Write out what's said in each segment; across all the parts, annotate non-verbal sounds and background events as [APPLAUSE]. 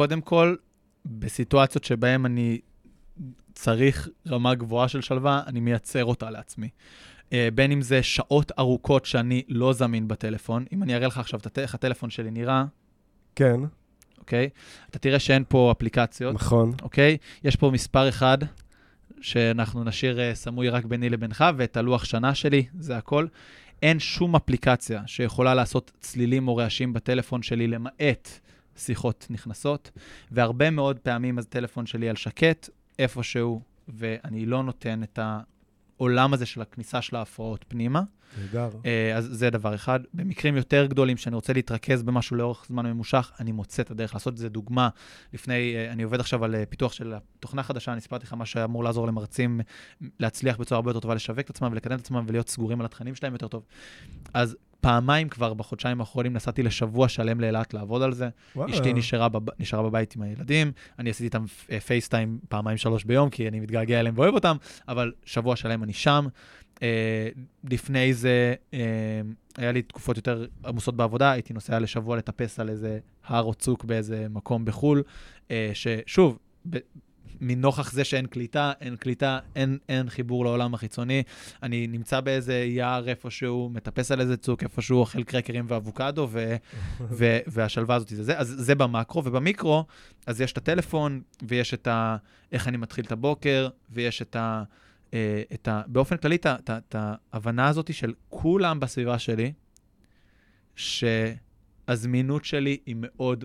קודם כל, בסיטואציות שבהן אני צריך רמה גבוהה של שלווה, אני מייצר אותה לעצמי. אה, בין אם זה שעות ארוכות שאני לא זמין בטלפון. אם אני אראה לך עכשיו איך הטלפון שלי נראה, כן, אוקיי? אתה תראה שאין פה אפליקציות, נכון. אוקיי? יש פה מספר אחד שאנחנו נשאיר אה, סמוי רק ביני לבינך, ואת הלוח שנה שלי, זה הכל. אין שום אפליקציה שיכולה לעשות צלילים או רעשים בטלפון שלי, למעט שיחות נכנסות, והרבה מאוד פעמים הטלפון שלי על שקט, איפשהו, ואני לא נותן את העולם הזה של הכניסה של ההפרעות פנימה. נהדר. אה, אז זה דבר אחד. במקרים יותר גדולים, שאני רוצה להתרכז במשהו לאורך זמן ממושך, אני מוצא את הדרך לעשות את זה. דוגמה, לפני, אה, אני עובד עכשיו על אה, פיתוח של תוכנה חדשה, אני סיפרתי לך מה שאמור לעזור למרצים להצליח בצורה הרבה יותר טובה, לשווק את עצמם ולקדם את עצמם ולהיות סגורים על התכנים שלהם יותר טוב. אז פעמיים כבר בחודשיים האחרונים נסעתי לשבוע שלם לאילת לעבוד על זה. וואלה. אשתי נשארה, בב... נשארה בבית עם הילדים, אני עשיתי איתם פייסטיים פעמיים שלוש ביום, כי אני מתגעגע אליהם ואוהב אותם, אבל שבוע שלם אני שם. אה, לפני זה אה, היה לי תקופות יותר עמוסות בעבודה, הייתי נוסע לשבוע לטפס על איזה הר או צוק באיזה מקום בחו"ל, אה, ששוב, ב... מנוכח זה שאין קליטה, אין קליטה, אין, אין חיבור לעולם החיצוני. אני נמצא באיזה יער איפשהו, מטפס על איזה צוק איפשהו, אוכל קרקרים ואבוקדו, ו, [LAUGHS] ו, והשלווה הזאת זה זה. אז זה במקרו, ובמיקרו, אז יש את הטלפון, ויש את ה... איך אני מתחיל את הבוקר, ויש את ה... אה, את ה באופן כללי, את ההבנה הזאת של כולם בסביבה שלי, שהזמינות שלי היא מאוד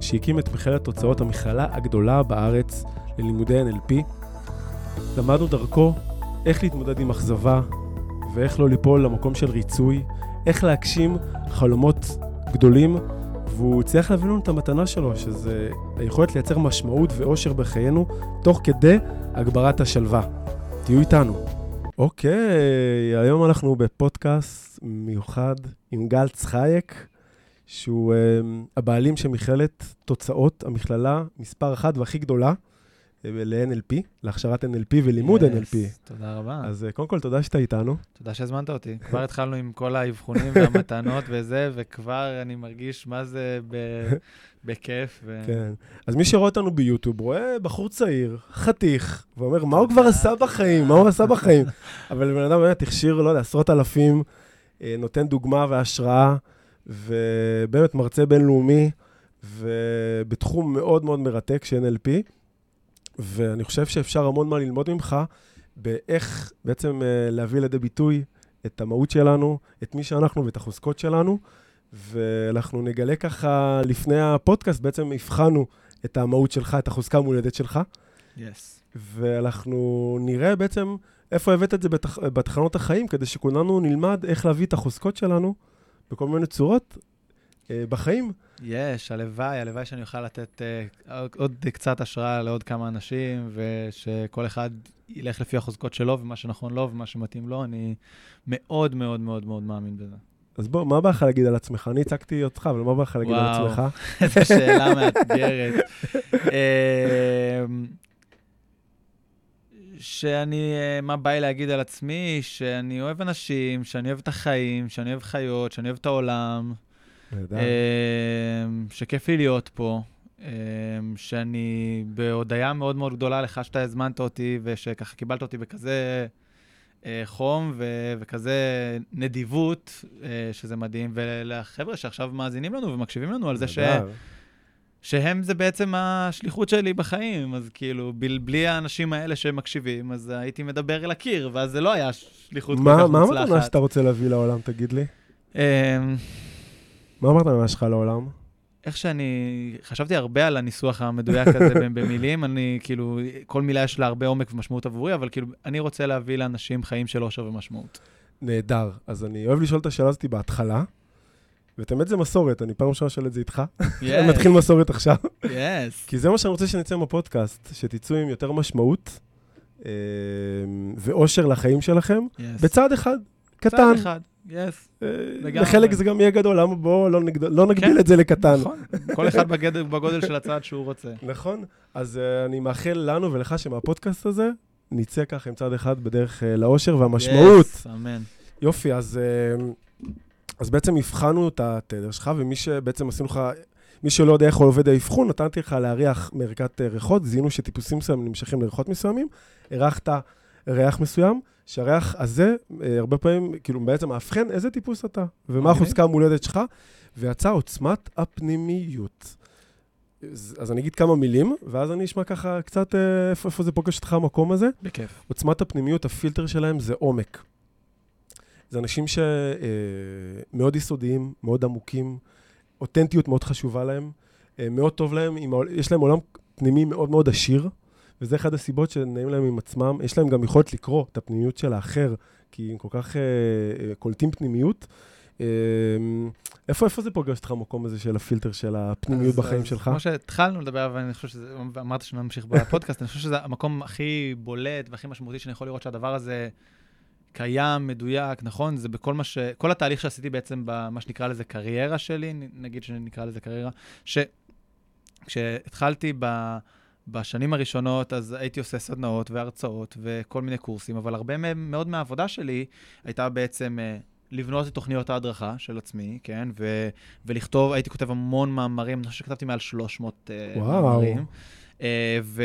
שהקים את מכללת הוצאות המכללה הגדולה בארץ ללימודי NLP. למדנו דרכו איך להתמודד עם אכזבה ואיך לא ליפול למקום של ריצוי, איך להגשים חלומות גדולים, והוא הצליח להביא לנו את המתנה שלו, שזה היכולת לייצר משמעות ואושר בחיינו, תוך כדי הגברת השלווה. תהיו איתנו. אוקיי, היום אנחנו בפודקאסט מיוחד עם גל צחייק. שהוא uh, הבעלים של מכללת תוצאות, המכללה מספר אחת והכי גדולה uh, ל-NLP, להכשרת NLP ולימוד Yes, NLP. תודה רבה. אז uh, קודם כל, תודה שאתה איתנו. תודה שהזמנת אותי. כבר התחלנו עם כל האבחונים והמתנות וזה, וכבר אני מרגיש מה זה ב- בכיף. ו... כן. אז מי שרואה אותנו ביוטיוב רואה בחור צעיר, חתיך, ואומר, מה הוא כבר עשה בחיים? מה הוא עשה בחיים? אבל בן אדם באמת הכשיר, לא יודע, עשרות אלפים, אה, נותן דוגמה והשראה, ובאמת מרצה בינלאומי, ובתחום מאוד מאוד מרתק של NLP, ואני חושב שאפשר המון מה ללמוד ממך, באיך בעצם אה, להביא לידי ביטוי את המהות שלנו, את מי שאנחנו ואת החוזקות שלנו, ואנחנו נגלה ככה, לפני הפודקאסט, בעצם הבחנו את המהות שלך, את החוזקה המולדת שלך, יס. ואנחנו נראה בעצם איפה הבאת את זה בתח... בתחנות החיים, כדי שכולנו נלמד איך להביא את החוזקות שלנו בכל מיני צורות אה, בחיים. יש, הלוואי, הלוואי שאני אוכל לתת uh, עוד קצת השראה לעוד כמה אנשים, ושכל אחד ילך לפי החוזקות שלו, ומה שנכון לו ומה שמתאים לו, אני מאוד מאוד מאוד מאוד מאמין בזה. אז בוא, מה בא לך להגיד על עצמך? אני הצגתי אותך, אבל מה בא לך להגיד וואו. על עצמך? [LAUGHS] איזו שאלה מאתגרת. [LAUGHS] שאני, אה, מה בא לי להגיד על עצמי? שאני אוהב אנשים, שאני אוהב את החיים, שאני אוהב חיות, שאני אוהב את העולם, נהדר. אמ, שכיף לי להיות פה, אמ, שאני בהודיה מאוד מאוד גדולה לך שאתה הזמנת אותי, ושככה קיבלת אותי בכזה אה, חום ו- וכזה נדיבות, אה, שזה מדהים, ולחבר'ה שעכשיו מאזינים לנו ומקשיבים לנו על זה ש... שהם זה בעצם השליחות שלי בחיים, אז כאילו, בל, בלי האנשים האלה שמקשיבים, אז הייתי מדבר אל הקיר, ואז זה לא היה שליחות כל מה כך מה מוצלחת. המתנה שאתה רוצה להביא לעולם, תגיד לי? אמ, מה המתנה שלך לעולם? איך שאני, חשבתי הרבה על הניסוח המדויק הזה [LAUGHS] ב- במילים, אני כאילו, כל מילה יש לה הרבה עומק ומשמעות עבורי, אבל כאילו, אני רוצה להביא לאנשים חיים של אושר ומשמעות. נהדר. אז אני אוהב לשאול את השאלה הזאת בהתחלה, ואת האמת זה מסורת, אני פעם ראשונה שואל את זה איתך. [LAUGHS] yes, נתחיל מסורת עכשיו. yes. כי זה מה שאני רוצה שנצא מהפודקאסט, שתצאו עם יותר משמעות אה, ואושר לחיים שלכם, yes. בצעד אחד, קטן. צעד אחד, yes. אה, לגמרי. לחלק זה גם יהיה גדול, למה בואו לא, נגד... לא כן. את זה לקטן. נכון, כל אחד בגודל של הצעד שהוא רוצה. [LAUGHS] נכון? אז uh, אני מאחל לנו ולך שמהפודקאסט הזה נצא ככה עם צעד אחד בדרך uh, לאושר והמשמעות. yes, אמן. יופי, אז, אז בעצם הבחנו את התדר שלך, ומי שבעצם עשינו לך, מי שלא יודע איך עובד האבחון, נתתי לך להריח מערכת uh, ריחות, זיהינו שטיפוסים מסוימים נמשכים לריחות מסוימים, הרחת ריח מסוים, שהריח הזה, uh, הרבה פעמים, כאילו, בעצם מאבחן איזה טיפוס אתה, ומה אוקיי. החוזקה המולדת שלך, ויצאה עוצמת הפנימיות. אז, אז אני אגיד כמה מילים, ואז אני אשמע ככה קצת אה, איפה, איפה זה פוגש אותך המקום הזה. בכיף. עוצמת הפנימיות, הפילטר שלהם זה עומק. זה אנשים שמאוד יסודיים, מאוד עמוקים, אותנטיות מאוד חשובה להם, אה, מאוד טוב להם, יש להם עולם פנימי מאוד מאוד עשיר, וזה אחד הסיבות שנעים להם עם עצמם. יש להם גם יכולת לקרוא את הפנימיות של האחר, כי הם כל כך אה, אה, קולטים פנימיות. אה, איפה, איפה זה פוגש אותך המקום הזה של הפילטר של הפנימיות אז- בחיים אז שלך? כמו שהתחלנו לדבר, ואני חושב שזה, אמרת שנמשיך בפודקאסט, אני חושב שזה המקום הכי בולט והכי משמעותי שאני יכול לראות שהדבר הזה קיים, מדויק, נכון? זה בכל מה ש... כל התהליך שעשיתי בעצם במה שנקרא לזה קריירה שלי, נגיד שנקרא לזה קריירה, שכשהתחלתי ב... בשנים הראשונות, אז הייתי עושה סדנאות והרצאות וכל מיני קורסים, אבל הרבה מאוד מהעבודה שלי הייתה בעצם אה, לבנות את תוכניות ההדרכה של עצמי, כן? ו... ולכתוב, הייתי כותב המון מאמרים, אני חושב שכתבתי מעל 300 אה, וואו. מאמרים. אה, ו...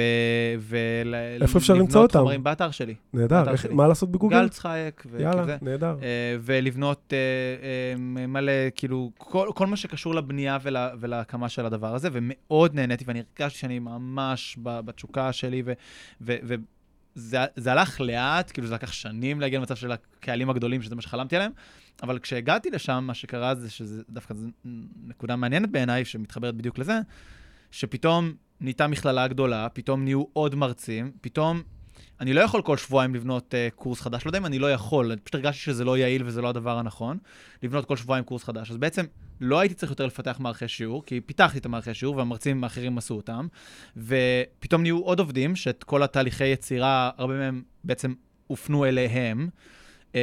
ול... איפה אפשר למצוא לבנות אותם? חומרים באתר שלי. נהדר, איך, שלי. מה לעשות בגוגל? גל צחייק יאללה, וכזה. נהדר. אה, ולבנות אה, מלא, כאילו, כל, כל מה שקשור לבנייה ול, ולהקמה של הדבר הזה, ומאוד נהניתי, ואני הרגשתי שאני ממש בתשוקה שלי, ו- ו- וזה זה הלך לאט, כאילו זה לקח שנים להגיע למצב של הקהלים הגדולים, שזה מה שחלמתי עליהם, אבל כשהגעתי לשם, מה שקרה זה שזה דווקא זו נקודה מעניינת בעיניי, שמתחברת בדיוק לזה, שפתאום נהייתה מכללה גדולה, פתאום נהיו עוד מרצים, פתאום אני לא יכול כל שבועיים לבנות uh, קורס חדש, לא יודע אם אני לא יכול, אני פשוט הרגשתי שזה לא יעיל וזה לא הדבר הנכון, לבנות כל שבועיים קורס חדש. אז בעצם לא הייתי צריך יותר לפתח מערכי שיעור, כי פיתחתי את המערכי שיעור והמרצים האחרים עשו אותם, ופתאום נהיו עוד עובדים, שאת כל התהליכי יצירה, הרבה מהם בעצם הופנו אליהם. Uh,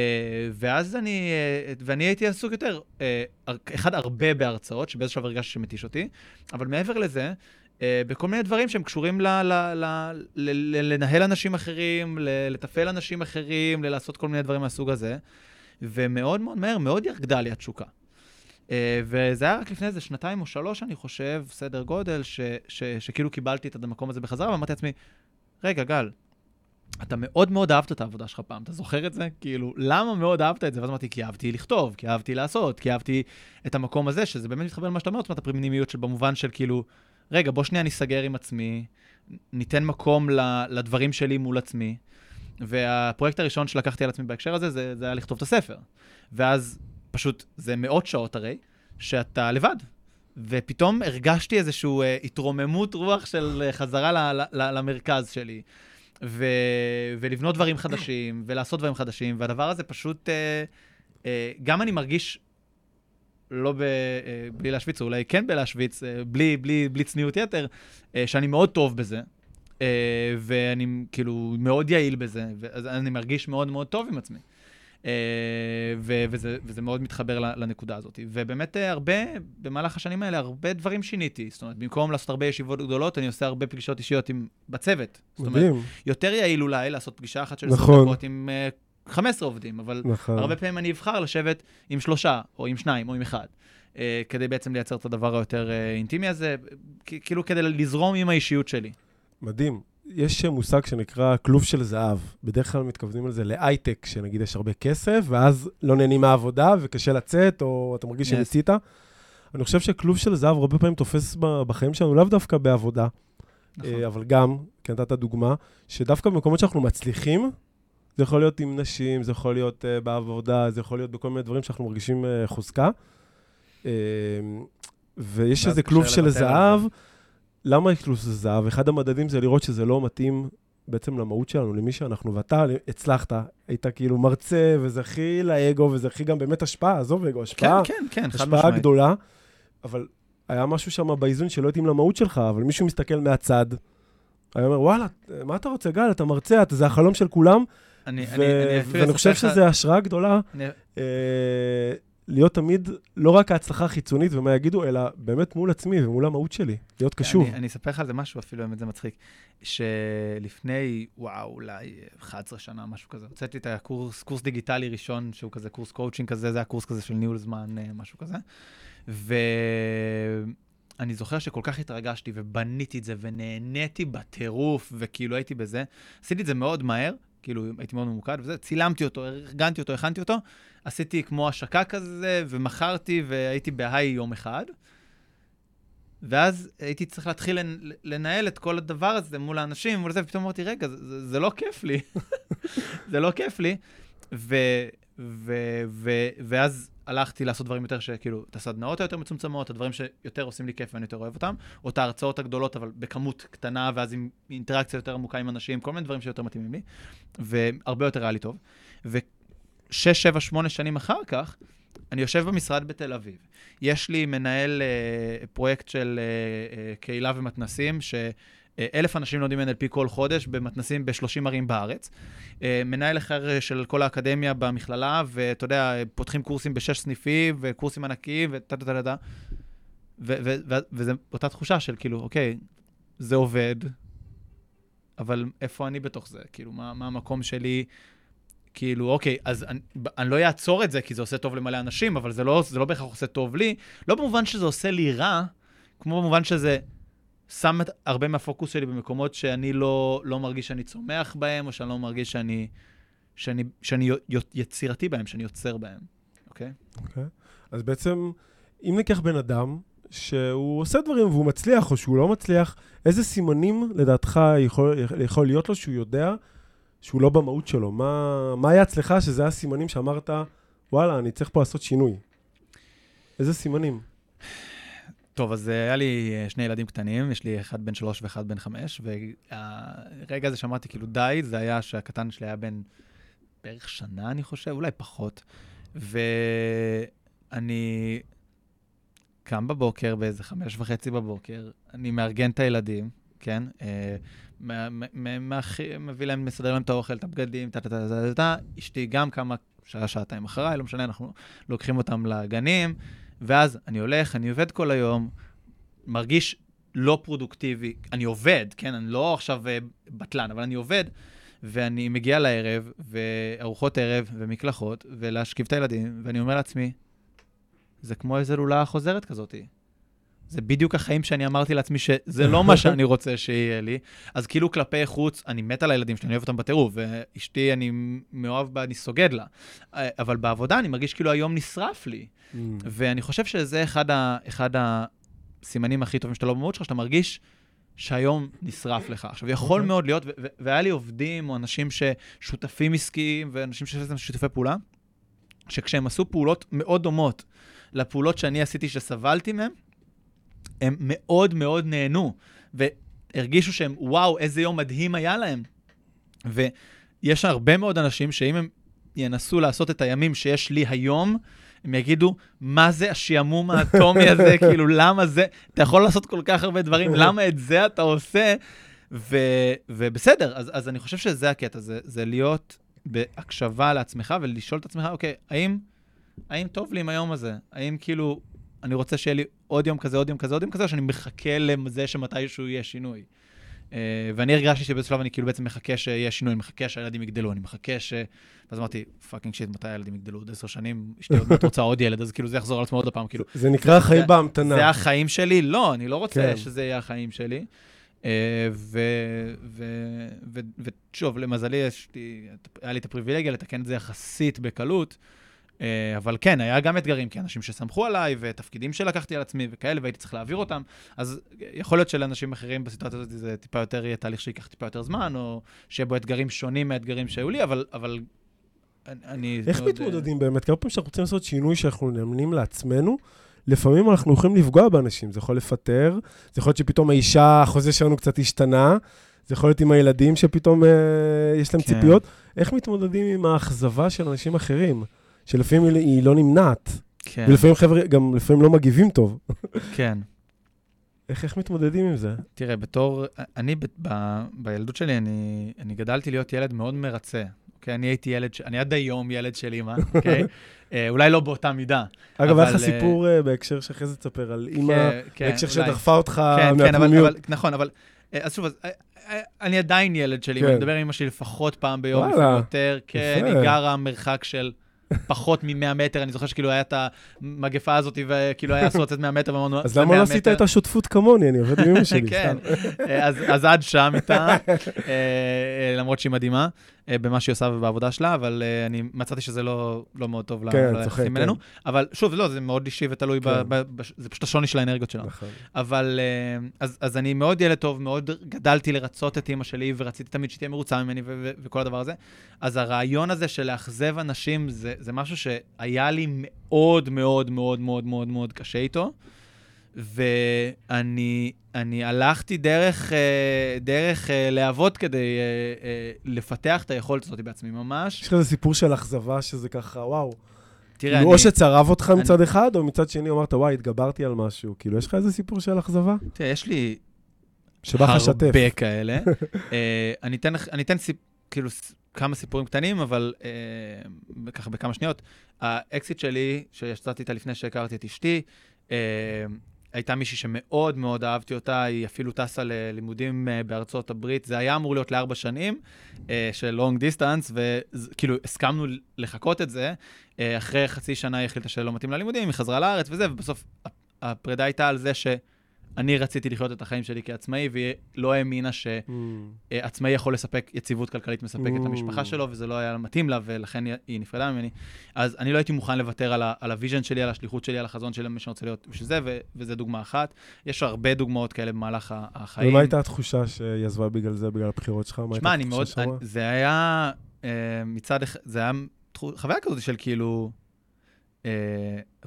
ואז אני, uh, ואני הייתי עסוק יותר, uh, אחד, הרבה בהרצאות, שבאיזשהו שלב הרגשתי שמתיש אותי, אבל מעבר לזה, בכל מיני דברים שהם קשורים ל, ל, ל, ל, ל, לנהל אנשים אחרים, ל, לתפעל אנשים אחרים, ללעשות כל מיני דברים מהסוג הזה. ומאוד מאוד מהר, מאוד ירדה לי התשוקה. Uh, וזה היה רק לפני איזה שנתיים או שלוש, אני חושב, סדר גודל, ש, ש, שכאילו קיבלתי את המקום הזה בחזרה, ואמרתי לעצמי, רגע, גל, אתה מאוד מאוד אהבת את העבודה שלך פעם, אתה זוכר את זה? כאילו, למה מאוד אהבת את זה? ואז אמרתי, כי אהבתי לכתוב, כי אהבתי לעשות, כי אהבתי את המקום הזה, שזה באמת מתחבר למה שאתה אומר, זאת אומרת, הפרימינימיות של במובן של כאילו, רגע, בוא שנייה ניסגר עם עצמי, ניתן מקום ל, לדברים שלי מול עצמי. והפרויקט הראשון שלקחתי על עצמי בהקשר הזה, זה, זה היה לכתוב את הספר. ואז פשוט, זה מאות שעות הרי, שאתה לבד. ופתאום הרגשתי איזושהי אה, התרוממות רוח של אה, חזרה ל, ל, ל, למרכז שלי. ו, ולבנות דברים חדשים, ולעשות דברים חדשים, והדבר הזה פשוט, אה, אה, גם אני מרגיש, לא ב, אה, בלי להשוויץ, או אולי כן בלהשוויץ, אה, בלי, בלי, בלי צניעות יתר, אה, שאני מאוד טוב בזה, ואני כאילו מאוד יעיל בזה, ואז אני מרגיש מאוד מאוד טוב עם עצמי. ו- וזה, וזה מאוד מתחבר לנקודה הזאת. ובאמת הרבה, במהלך השנים האלה, הרבה דברים שיניתי. זאת אומרת, במקום לעשות הרבה ישיבות גדולות, אני עושה הרבה פגישות אישיות עם, בצוות. זאת אומרת, מדהים, יותר יעיל אולי לעשות פגישה אחת של 20 נכון. דקות עם אה, 15 עובדים, אבל נכון. הרבה פעמים אני אבחר לשבת עם שלושה, או עם שניים, או עם אחד, אה, כדי בעצם לייצר את הדבר היותר אה, אינטימי הזה, כאילו כדי לזרום עם האישיות שלי. מדהים. יש מושג שנקרא כלוב של זהב. בדרך כלל מתכוונים לזה להייטק, שנגיד יש הרבה כסף, ואז לא נהנים מהעבודה וקשה לצאת, או אתה מרגיש Yes. שניסית. אני חושב שכלוב של זהב הרבה פעמים תופס בחיים שלנו, לאו דווקא בעבודה, נכון. אה, אבל גם, כי נתת דוגמה, שדווקא במקומות שאנחנו מצליחים, זה יכול להיות עם נשים, זה יכול להיות uh, בעבודה, זה יכול להיות בכל מיני דברים שאנחנו מרגישים uh, חוזקה. Uh, ויש איזה כלוב של זהב. זה. למה יש כלוב של זהב? אחד המדדים זה לראות שזה לא מתאים בעצם למהות שלנו, למי שאנחנו, ואתה הצלחת, היית כאילו מרצה, וזה הכי לאגו, וזה הכי גם באמת השפעה, עזוב אגו, השפעה, כן, כן, כן, חד השפעה משמעית. גדולה, אבל היה משהו שם באיזון שלא התאים למהות שלך, אבל מישהו מסתכל מהצד, היה אומר, וואלה, מה אתה רוצה, גל, אתה מרצה, אתה, זה החלום של כולם, אני, ו- אני, אני ואני חושב אספר לך- שזו השראה גדולה אני- אה, להיות תמיד לא רק ההצלחה החיצונית ומה יגידו, אלא באמת מול עצמי ומול המהות שלי, להיות קשוב. אני, אני אספר לך על זה משהו, אפילו באמת זה מצחיק, שלפני, וואו, אולי 11 שנה, משהו כזה, הוצאתי את הקורס, קורס דיגיטלי ראשון, שהוא כזה קורס קואוצ'ינג כזה, זה היה קורס כזה של ניהול זמן, אה, משהו כזה. ואני זוכר שכל כך התרגשתי ובניתי את זה ונהניתי בטירוף, וכאילו הייתי בזה. עשיתי את זה מאוד מהר, כאילו הייתי מאוד ממוקד וזה, צילמתי אותו, ארגנתי אותו, הכנתי אותו, עשיתי כמו השקה כזה, ומכרתי והייתי בהיי יום אחד. ואז הייתי צריך להתחיל לנ- לנהל את כל הדבר הזה מול האנשים, מול זה, ופתאום אמרתי, רגע, זה, זה, זה לא כיף לי. [LAUGHS] זה לא כיף לי. ו, ו, ו, ואז הלכתי לעשות דברים יותר שכאילו, את הסדנאות היותר מצומצמות, הדברים שיותר עושים לי כיף ואני יותר אוהב אותם, או את ההרצאות הגדולות, אבל בכמות קטנה, ואז עם אינטראקציה יותר עמוקה עם אנשים, כל מיני דברים שיותר מתאימים לי, והרבה יותר היה לי טוב. ושש, שבע, שמונה שנים אחר כך, אני יושב במשרד בתל אביב. יש לי מנהל אה, פרויקט של אה, אה, קהילה ומתנסים, שאלף אנשים לומדים NLP כל חודש במתנסים ב-30 ערים בארץ. אה, מנהל אחר אה, של כל האקדמיה במכללה, ואתה יודע, פותחים קורסים בשש סניפים, וקורסים ענקיים, וטה טה טה טה. ו- ו- ו- וזו אותה תחושה של כאילו, אוקיי, זה עובד, אבל איפה אני בתוך זה? כאילו, מה, מה המקום שלי? כאילו, אוקיי, אז אני, אני לא אעצור את זה, כי זה עושה טוב למלא אנשים, אבל זה לא, זה לא בהכרח עושה טוב לי. לא במובן שזה עושה לי רע, כמו במובן שזה שם הרבה מהפוקוס שלי במקומות שאני לא, לא מרגיש שאני צומח בהם, או שאני לא מרגיש שאני, שאני, שאני יצירתי בהם, שאני יוצר בהם, אוקיי? אוקיי? אז בעצם, אם ניקח בן אדם שהוא עושה דברים והוא מצליח או שהוא לא מצליח, איזה סימנים לדעתך יכול, יכול להיות לו שהוא יודע שהוא לא במהות שלו? מה, מה היה אצלך שזה הסימנים שאמרת, וואלה, אני צריך פה לעשות שינוי? איזה סימנים? טוב, אז אה, היה לי אה, שני ילדים קטנים, יש לי אחד בן שלוש ואחד בן חמש, והרגע הזה שאמרתי, כאילו, די, זה היה שהקטן שלי היה בן בערך שנה, אני חושב, אולי פחות. ואני קם בבוקר, באיזה חמש וחצי בבוקר, אני מארגן את הילדים, כן? אה, מביא להם, מסדר להם את האוכל, את הבגדים, טה טה טה טה טה. אשתי גם כמה, שעה, שעתיים אחריי, לא משנה, אנחנו לוקחים אותם לגנים, ואז אני הולך, אני עובד כל היום, מרגיש לא פרודוקטיבי. אני עובד, כן? אני לא עכשיו אה, בטלן, אבל אני עובד, ואני מגיע לערב, וארוחות ערב, ומקלחות, ולהשכיב את הילדים, ואני אומר לעצמי, זה כמו איזה לולאה חוזרת כזאתי. זה בדיוק החיים שאני אמרתי לעצמי שזה לא מה שאני רוצה שיהיה לי. אז כאילו כלפי חוץ, אני מת על הילדים שלי, אני אוהב אותם בטירוף, ואשתי, אני מאוהב בה, אני סוגד לה. אבל בעבודה אני מרגיש כאילו היום נשרף לי. ואני חושב שזה אחד, ה, אחד הסימנים הכי טובים שאתה לא במהות שלך, שאתה מרגיש שהיום נשרף לך. עכשיו, יכול אוקיי. מאוד להיות, והיה לי עובדים או אנשים ששותפים עסקיים ואנשים שיש להם שיתופי פעולה, שכשהם עשו פעולות מאוד דומות לפעולות שאני עשיתי שסבלתי מהם, הם מאוד מאוד נהנו, והרגישו שהם, וואו, איזה יום מדהים היה להם. ויש הרבה מאוד אנשים שאם הם ינסו לעשות את הימים שיש לי היום, הם יגידו, מה זה השעמום האטומי הזה? [LAUGHS] כאילו, למה זה? אתה יכול לעשות כל כך הרבה דברים, [LAUGHS] למה את זה אתה עושה? ו, ובסדר, אז, אז אני חושב שזה הקטע, זה, זה להיות בהקשבה לעצמך ולשאול את עצמך, אוקיי, האם, האם טוב לי עם היום הזה? האם כאילו, אני רוצה שיהיה לי עוד יום כזה, עוד יום כזה, עוד יום כזה, שאני מחכה לזה שמתישהו יהיה שינוי? Uh, ואני הרגשתי שבאיזשהו שלב אני כאילו בעצם מחכה שיהיה שינוי, מחכה שהילדים יגדלו, אני מחכה ש... ואז אמרתי, fucking shit, מתי הילדים יגדלו? עוד עשר שנים, אשתי עוד מעט רוצה עוד ילד, אז כאילו זה יחזור על עצמו עוד פעם, כאילו, זה נקרא חיים בהמתנה. זה החיים שלי? לא, אני לא רוצה כן. שזה יהיה החיים שלי. אה, ושוב, למזלי, היה לי את הפריבילגיה לתקן את זה יחסית בקלות, אה, אבל כן, היה גם אתגרים, כי אנשים שסמכו עליי, ותפקידים שלקחתי על עצמי וכאלה, והייתי צריך להעביר אותם, אז יכול להיות שלאנשים אחרים בסיטואציה הזאת זה טיפה יותר, יהיה תהליך שייקח טיפה יותר זמן, או שיהיה בו אתגרים שונים מהאתגרים שהיו לי, אבל, אבל אני- אני... איך מאוד, אה, מתמודדים באמת? כמה פעמים שאנחנו רוצים לעשות שינוי שאנחנו נאמנים לעצמנו, לפעמים אנחנו יכולים לפגוע באנשים. זה יכול לפטר, זה יכול להיות שפתאום האישה, החוזה שלנו קצת השתנה, זה יכול להיות עם הילדים שפתאום אה, יש להם כן. ציפיות. איך מתמודדים עם האכזבה של אנשים אחרים, שלפעמים היא- לא נמנעת, כן, ולפעמים חבר'ה גם לפעמים לא מגיבים טוב. כן. איך, איך מתמודדים עם זה? תראה, בתור, אני ב, ב, בילדות שלי, אני, אני גדלתי להיות ילד מאוד מרצה. אוקיי, אני הייתי ילד, אני עד היום ילד של אימא, אוקיי? [LAUGHS] אה, אולי לא באותה מידה. אגב, היה לך אה, סיפור אה, בהקשר שאחרי זה תספר על אימא, כן, כן, בהקשר אולי. שדחפה אותך כן, כן, מהפנימיות. נכון, אבל, אז שוב, אז, אני עדיין ילד שלי, כן. אני מדבר עם אמא שלי לפחות פעם ביום, וואלה, לפעמים יותר, כן. היא גרה מרחק של פחות מ-100 מטר, אני זוכר שכאילו היה את המגפה הזאת, וכאילו היה אסור לצאת 100 מטר, ואמרנו, אז "זה למה לא 100 עשית מטר." את השותפות כמוני? אני עובד עם אמא שלי, כן, סתם. אה, אז, עד שם איתה, אה, למרות שהיא מדהימה במה שהיא עושה ובעבודה שלה, אבל אה, אני מצאתי שזה לא, לא מאוד טוב כן, ליחסים כן. בינינו. אבל שוב, לא, זה מאוד אישי ותלוי, ב, כן. ב, ב, זה פשוט השוני של האנרגיות שלנו. נכון. אבל אה, אז, אז אני מאוד ילד טוב, מאוד גדלתי לרצות את אימא שלי, ורציתי תמיד שתהיה מרוצה ממני ו- ו- וכל הדבר הזה. אז הרעיון הזה של לאכזב אנשים, זה, זה משהו שהיה לי מאוד מאוד מאוד מאוד מאוד מאוד קשה איתו. ואני אני הלכתי דרך, אה, דרך אה, להבות כדי אה, לפתח את היכולת הזאת בעצמי ממש. יש לך איזה סיפור של אכזבה שזה ככה, וואו. תראה, אני, או שצרב אותך אני- מצד אחד, או מצד שני אמרת, וואי, התגברתי על משהו. כאילו, יש לך איזה סיפור של אכזבה? תראה, יש לי שבא לך לשתף. הרבה כאלה. [LAUGHS] אה, אני אתן, אני אתן סיפ, כאילו ס- כמה סיפורים קטנים, אבל אה, ככה בכמה שניות. האקסיט שלי, שיצאתי איתה לפני שהכרתי את אשתי, אה, הייתה מישהי שמאוד מאוד אהבתי אותה, היא אפילו טסה ללימודים אה, בארצות הברית. זה היה אמור להיות לארבע שנים אה, של long distance, וכאילו הסכמנו לחכות את זה. אה, אחרי חצי שנה היא החליטה שלא מתאים ללימודים, היא חזרה לארץ וזה, ובסוף הפרידה הייתה על זה ש... אני רציתי לחיות את החיים שלי כעצמאי, והיא לא האמינה שעצמאי יכול לספק יציבות כלכלית מספקת Mm. למשפחה שלו, וזה לא היה מתאים לה, ולכן היא- נפרדה ממני. אז אני לא הייתי מוכן לוותר על, ה- על ה vision שלי, על השליחות שלי, על החזון שלי, מי שאני רוצה להיות בשביל זה, ו- וזו דוגמה אחת. יש הרבה דוגמאות כאלה במהלך החיים. ומה הייתה התחושה שהיא עזבה בגלל זה, בגלל הבחירות שלך? מה הייתה שמע, אני מאוד, התחושה שמה? זה היה אה, מצד אחד, זה היה חוויה כזאת של כאילו,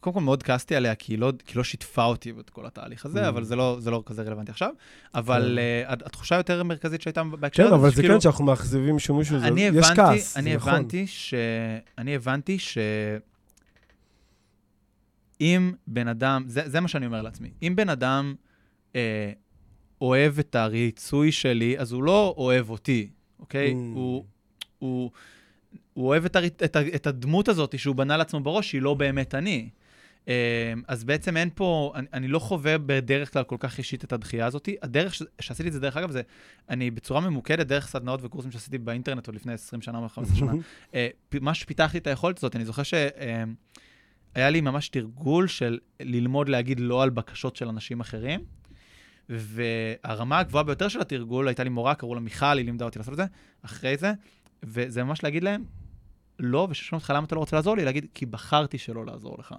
קודם כל מאוד כעסתי עליה, כי היא לא, כי לא שיתפה אותי את כל התהליך הזה, Mm. אבל זה לא, זה לא כזה רלוונטי עכשיו. אבל כן. אה, הת- התחושה היותר מרכזית שהייתה בהקשר כן, הזה, אבל זה שכאילו- כן, שאנחנו מאכזבים מישהו, מישהו, זה- יש כעס, אני נכון. הבנתי ש... אני הבנתי ש... אם בן אדם, זה, זה מה שאני אומר לעצמי, אם בן אדם אה, אוהב את הריצוי שלי, אז הוא לא אוהב אותי, אוקיי? Mm. הוא, הוא, הוא אוהב את, הר... את, ה... את הדמות הזאת שהוא בנה לעצמו בראש, שהיא לא באמת אני. אה, אז בעצם אין פה, אני, אני לא חווה בדרך כלל כל כך אישית את הדחייה הזאת. הדרך ש... שעשיתי את זה, דרך אגב, זה אני בצורה ממוקדת, דרך סדנאות וקורסים שעשיתי באינטרנט עוד לפני 20 שנה או 15 שנה, אה, ממש פיתחתי את היכולת הזאת. אני זוכר שהיה לי ממש תרגול של ללמוד להגיד לא על בקשות של אנשים אחרים, והרמה הגבוהה ביותר של התרגול, הייתה לי מורה, קראו לה מיכל, היא לימדה אותי לעשות את זה, אחרי זה, וזה ממש להגיד להם, לא, וששואלים אותך למה אתה לא רוצה לעזור לי, להגיד, כי בחרתי שלא לעזור לך.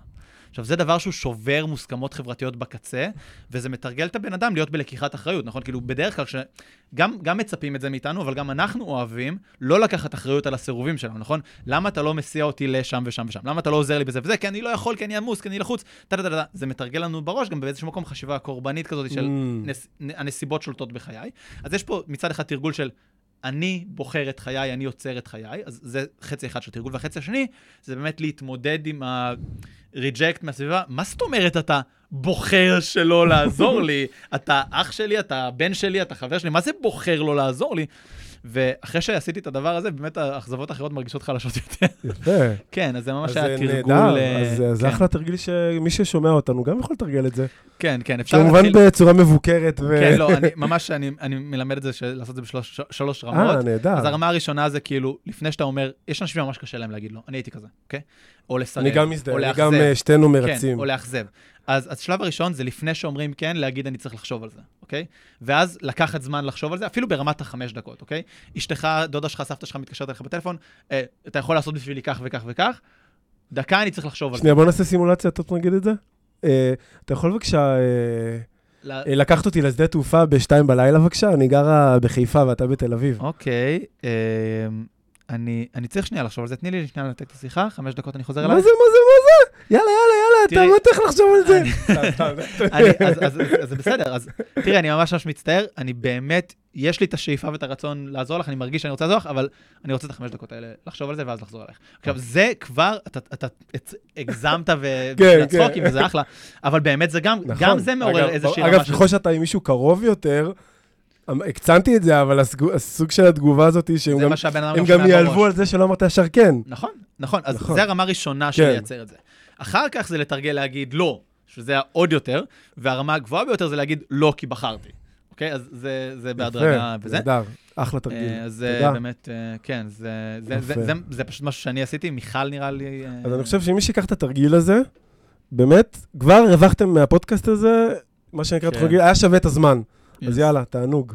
עכשיו, זה דבר שהוא שובר מוסכמות חברתיות בקצה, וזה מתרגל את הבן אדם להיות בלקיחת אחריות, נכון? כאילו, בדרך כלל, שגם גם מצפים את זה מאיתנו, אבל גם אנחנו אוהבים לא לקחת אחריות על הסירובים שלנו, נכון? למה אתה לא מסיע אותי לשם ושם ושם? למה אתה לא עוזר לי בזה וזה? כי אני לא יכול, כי אני עמוס, כי אני לחוץ, טה-טה-טה. זה מתרגל לנו בראש גם באיזשהו מקום חשיבה קורבנית כזאת של Mm. נס, הנסיבות שולטות בחיי. אז יש פה מצד אחד תרגול של אני בוחר את חיי, אני יוצר את חיי, אז זה חצי אחד של תרגול, והחצי השני זה באמת להתמודד עם ה-reject מהסביבה. מה זאת אומרת אתה בוחר שלא לעזור לי? [LAUGHS] אתה אח שלי, אתה בן שלי, אתה חבר שלי, מה זה בוחר לא לעזור לי? ואחרי שעשיתי את הדבר הזה, באמת האכזבות האחרות מרגישות חלשות יותר. יפה. [LAUGHS] כן, אז זה ממש אז זה היה תרגול... נהדר, אה, אז אה, זה כן. אחלה תרגיל שמי ששומע אותנו גם יכול לתרגל את זה. כן, כן, אפשר כמובן להתחיל... בצורה מבוקרת. ו- כן, לא, [LAUGHS] אני ממש, אני, אני מלמד את זה, לעשות את זה בשלוש שלוש רמות. אה, נהדר. אז הרמה הראשונה זה כאילו, לפני שאתה אומר, יש אנשים שממש קשה להם להגיד לא, אני הייתי כזה, אוקיי? או לסרב, אני גם מזדהה, או אני לאכזב. גם אה, שתינו כן, מרצים. או לאכזב. אז השלב הראשון זה לפני שאומרים כן, להגיד אני צריך לחשוב על זה, אוקיי? ואז לקחת זמן לחשוב על זה, אפילו ברמת החמש דקות, אוקיי? אשתך, דודה שלך, סבתא שלך מתקשרת אליך בטלפון, אה, אתה יכול לעשות בשבילי כך וכך וכך, דקה אני צריך לחשוב על זה. שנייה, בוא נעשה סימולציה, אתה נגיד את זה? אה, אתה יכול בבקשה אה, אה, לקחת אותי לשדה תעופה בשתיים בלילה בבקשה? אני גרה בחיפה ואתה בתל אביב. אוקיי, אה, אני אני צריך שנייה לחשוב על זה, תני לי שנייה לנתק את השיחה, חמש דקות אני חוזר מה אלייך. זה, מה זה, מה זה? יאללה, יאללה, יאללה, אתה לא צריך לחשוב על זה. [LAUGHS] אז, זה בסדר, אז תראה, אני ממש ממש מצטער, אני באמת, יש לי את השאיפה ואת הרצון לעזור לך, אני מרגיש שאני רוצה לעזור לך, אבל אני רוצה את החמש דקות האלה לחשוב על זה ואז לחזור אליך. עכשיו, זה כבר, אתה, הגזמת [LAUGHS] כן, והצחוקים כן. וזה אחלה, אבל באמת זה גם, נכון. גם זה מעורר איזושהי אגב. ככל שאתה עם מישהו קרוב יותר, הקצנתי את זה, אבל הסג- הסוג של התגובה הזאת, שהם גם- הם גם ייעלבו בראש. על זה שלא אמרת ישר כן. נכון, נכון, אז נכון. זה הרמה הראשונה של כן. לייצר את זה. אחר כך זה לתרגל להגיד לא, שזה היה עוד יותר, והרמה הגבוהה ביותר זה להגיד לא כי בחרתי. אוקיי? אז זה, זה בהדרגה וזה. נהדר, אחלה תרגיל. אה, אז זה תודה. באמת, אה, כן, זה, זה, זה. זה, זה פשוט משהו שאני עשיתי, מיכל נראה לי... אה, אז אני חושב שמי שיקח את התרגיל הזה, באמת, כבר הרווחתם מהפודקאסט הזה, מה שנקרא כן. תרגיל, היה שווה את הזמן. אז Yes. יאללה, תענוג.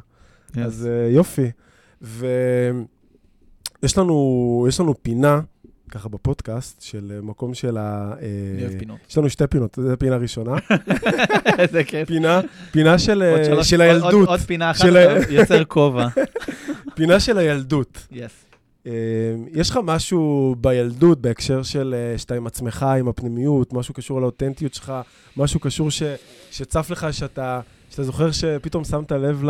Yes. אז אה, יופי. ויש לנו, יש לנו פינה, ככה בפודקאסט, של אה, מקום של ה... אה, אני אוהב פינות. יש לנו שתי פינות, זו פינה ראשונה. [LAUGHS] איזה כיף. פינה, פינה של, שלוש- של הילדות. עוד- עוד פינה אחת, של יוצר כובע. [LAUGHS] פינה של הילדות. אה, יש לך משהו בילדות, בהקשר של שאתה עם עצמך, עם הפנימיות, משהו קשור לאותנטיות שלך, משהו קשור ש, שצף לך, שאתה, שאתה זוכר שפתאום שמת לב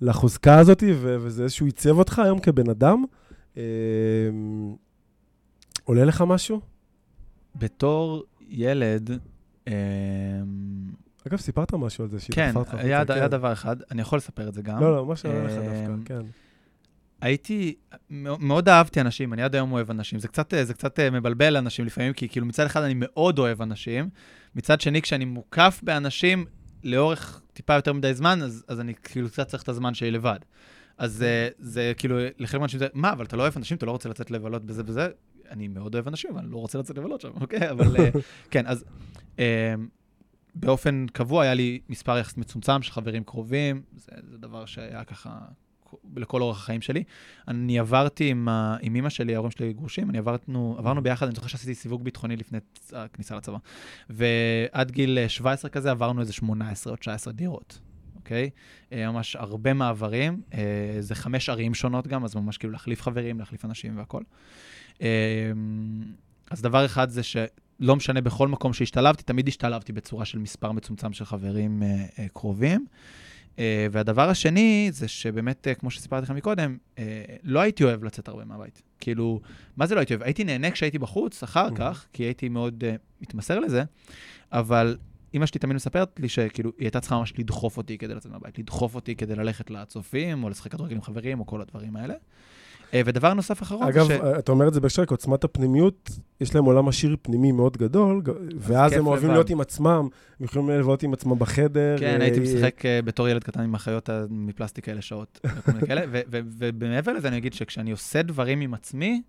לחוזקה הזאת, ו, וזה איזשהו עיצב אותך היום כבן אדם? אה, עולה לך משהו? בתור ילד, אמ, אגב, סיפרת משהו על זה, כן, היה החוצה, היה כן. דבר אחד, אני יכול לספר את זה גם. לא, לא, מה שעולה לך דווקא, כן. הייתי, מאוד מאוד אהבתי אנשים, אני עד היום אוהב אנשים. זה קצת, זה קצת אה, מבלבל אנשים לפעמים, כי כאילו מצד אחד אני מאוד אוהב אנשים, מצד שני, כשאני מוקף באנשים לאורך טיפה יותר מדי זמן, אז, אז אני כאילו קצת צריך את הזמן שלי לבד. אז אה, זה כאילו, לחלק מהאנשים זה, מה, אבל אתה לא אוהב אנשים, אתה לא רוצה לצאת לבלות בזה וזה? אני מאוד אוהב אנשים, אבל אני לא רוצה לצאת לבלות שם, אוקיי? אבל אה, [LAUGHS] כן, אז אה, באופן קבוע היה לי מספר יחסית מצומצם של חברים קרובים, זה, זה דבר שהיה ככה לכל אורך החיים שלי. אני עברתי עם, ה- עם אמא שלי, ההורים שלי גרושים, אני עברנו, עברנו ביחד, אני זוכר שעשיתי סיווג ביטחוני לפני הכניסה לצבא. ועד גיל אה, 17 כזה עברנו איזה 18 או 19 דירות, אוקיי? אה, ממש הרבה מעברים, אה, זה חמש ערים שונות גם, אז ממש כאילו להחליף חברים, להחליף אנשים והכל. אה, אז דבר אחד זה שלא משנה, בכל מקום שהשתלבתי, תמיד השתלבתי בצורה של מספר מצומצם של חברים אה, אה, קרובים. אה, והדבר השני זה שבאמת, אה, כמו שסיפרתי לך מקודם, אה, לא הייתי אוהב לצאת הרבה מהבית. כאילו, מה זה לא הייתי אוהב? הייתי נהנה כשהייתי בחוץ, אחר כך, כי הייתי מאוד מתמסר לזה, אבל אימא שלי תמיד מספרת לי שכאילו, היא הייתה צריכה ממש לדחוף אותי כדי לצאת מהבית, לדחוף אותי כדי ללכת לצופים, או לשחק כדורגל עם חברים, או כל הדברים האלה. אה, ודבר נוסף אחרון, אגב, ש... אתה אומר את זה בהקשר עוצמת הפנימיות, יש להם עולם עשיר פנימי מאוד גדול, ואז הם אוהבים לבד. להיות עם עצמם, הם יכולים לבלות עם עצמם בחדר. כן, אה, הייתי משחק אה, בתור ילד קטן עם החיות מפלסטיק כאלה שעות, [LAUGHS] וכל מיני כאלה, ו- ו- ומעבר לזה אני אגיד שכשאני עושה דברים עם עצמי,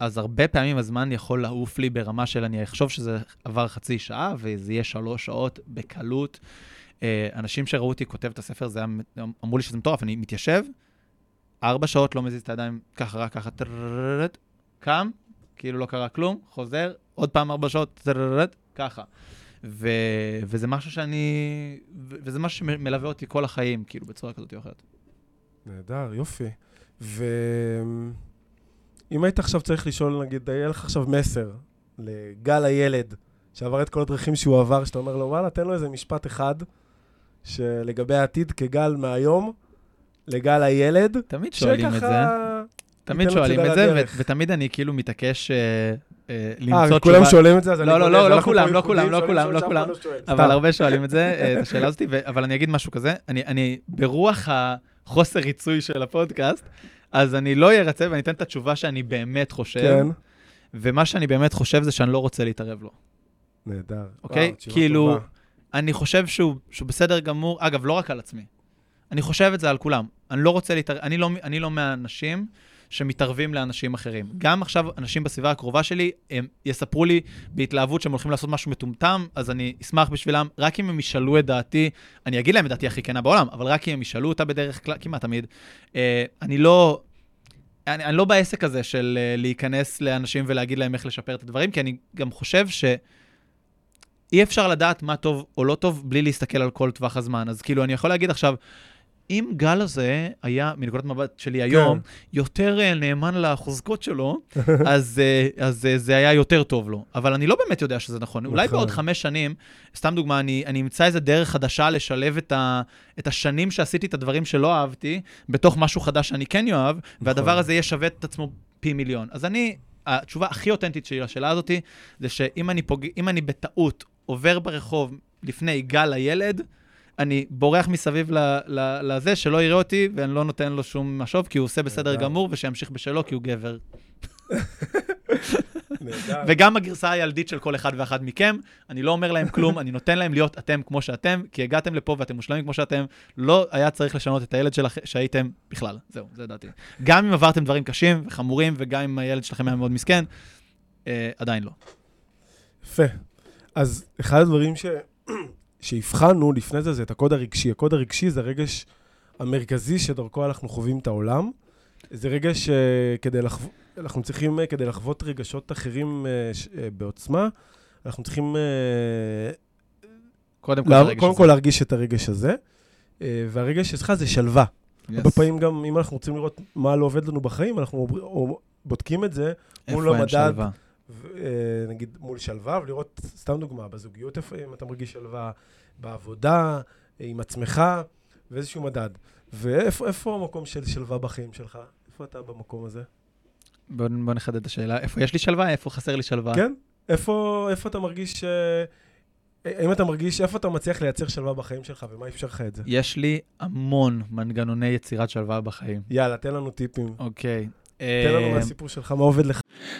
אז הרבה פעמים הזמן יכול לעוף לי ברמה של אני אחשוב שזה עבר חצי שעה, וזה יהיה שלוש שעות בקלות. אה, אנשים שראו אותי כותב את הספר, זה היה, אמרו לי שזה מטורף, אני מתיישב, ארבע שעות לא מזיז את הידיים, ככה, רק ככה, טררררט, קם, כאילו לא קרה כלום, חוזר, עוד פעם ארבע שעות, טררררט, ככה. ו... וזה משהו שאני... ו- וזה משהו שמלווה אותי כל החיים, כאילו, בצורה כזאת או אחרת. נהדר, יופי. ואם היית עכשיו צריך לשאול, נגיד, יהיה לך עכשיו מסר לגל הילד, שעבר את כל הדרכים שהוא עבר, שאתה אומר לו, וואלה, תן לו איזה משפט אחד, שלגבי העתיד כגל מהיום, לגל הילד, תמיד שואלים את זה. תמיד שואלים את זה, ו-. ותמיד אני כאילו מתעקש אה, אה, למצוא אה, כולם תשובה. שואלים את זה, אז לא, לא, לא, לא כולם, לא כולם, לא כולם, לא כולם. לא שואל. אבל. הרבה שואלים את זה, אה, את השאלה הזאת, אבל אני אגיד משהו כזה, אני, ברוח החוסר ריצוי של הפודקאסט, אז אני לא ארצה ואני אתן את התשובה שאני באמת חושב, כן, ומה שאני באמת חושב זה שאני לא רוצה להתערב לו. נהדר. אוקיי? תשובה כאילו. אני חושב שהוא בסדר גמור, אגב, לא רק על עצמי. אני חושב את זה על כולם. אני לא רוצה להתערב, אני לא, אני לא מהאנשים שמתערבים לאנשים אחרים. גם עכשיו, אנשים בסביבה הקרובה שלי, הם יספרו לי בהתלהבות שהם הולכים לעשות משהו מטומטם, אז אני אשמח בשבילם, רק אם הם ישאלו את דעתי, אני אגיד להם את דעתי הכי כנה בעולם, אבל רק אם הם ישאלו אותה בדרך כלל, כמעט תמיד. אה, אני לא... אני, אני לא בעסק הזה של uh, להיכנס לאנשים ולהגיד להם איך לשפר את הדברים, כי אני גם חושב ש... אי אפשר לדעת מה טוב או לא טוב בלי להסתכל על כל טווח הזמן. אז כאילו, אני יכול להגיד עכשיו, אם גל הזה היה, מנקודת מבט שלי היום, כן. יותר אה, נאמן לחוזקות שלו, [LAUGHS] אז, אה, אז אה, זה היה יותר טוב לו. אבל אני לא באמת יודע שזה נכון. אולי נכון. בעוד חמש שנים, סתם דוגמה, אני, אני אמצא איזה דרך חדשה לשלב את, ה, את השנים שעשיתי את הדברים שלא אהבתי, בתוך משהו חדש שאני כן אוהב, והדבר הזה יהיה שווה את עצמו פי מיליון. אז אני, התשובה הכי אותנטית שלי לשאלה הזאת, זה שאם אני, פוג... אני בטעות עובר ברחוב לפני גל הילד, אני בורח מסביב לזה, שלא יראה אותי, ואני לא נותן לו שום משוב, כי הוא עושה בסדר. גמור, ושימשיך בשלו, כי הוא גבר. [LAUGHS] וגם הגרסה הילדית של כל אחד ואחד מכם, אני לא אומר להם כלום, אני נותן להם להיות אתם כמו שאתם, כי הגעתם לפה ואתם מושלמים כמו שאתם, לא היה צריך לשנות את הילד שלכם, שהייתם בכלל. זהו, זה דעתי. גם אם עברתם דברים קשים וחמורים, וגם אם הילד שלכם היה מאוד מסכן, אה, עדיין לא. יפה. אז אחד הדברים ש... שהבחנו לפני זה, זה את הקוד הרגשי. הקוד הרגשי זה הרגש המרכזי שדרכו אנחנו חווים את העולם. זה רגש שכדי לחו... אנחנו צריכים, אה, כדי לחוות רגשות אחרים אה, אה, בעוצמה, אנחנו צריכים אה, קודם כל, לה... קודם הזה. כל להרגיש את הרגש הזה. אה, והרגש שלך זה שלווה. Yes. הרבה פעמים גם, אם אנחנו רוצים לראות מה לא עובד לנו בחיים, אנחנו בודקים את זה מול איפה אין המדד. אה, נגיד מול שלווה, ולראות, סתם דוגמה, בזוגיות, איפה אם אתה מרגיש שלווה, בעבודה, אה, עם עצמך, ואיזשהו מדד. ואיפה איפה המקום של שלווה בחיים שלך? איפה אתה במקום הזה? בוא, בוא נחדד את השאלה, איפה יש לי שלווה, איפה חסר לי שלווה? כן? איפה, איפה אתה מרגיש... אה, האם אתה מרגיש, איפה אתה מצליח לייצר שלווה בחיים שלך, ומה אפשר לך את זה? יש לי המון מנגנוני יצירת שלווה בחיים. יאללה, תן לנו טיפים. אוקיי. תן לנו אה, מהסיפור שלך, מה עובד לך.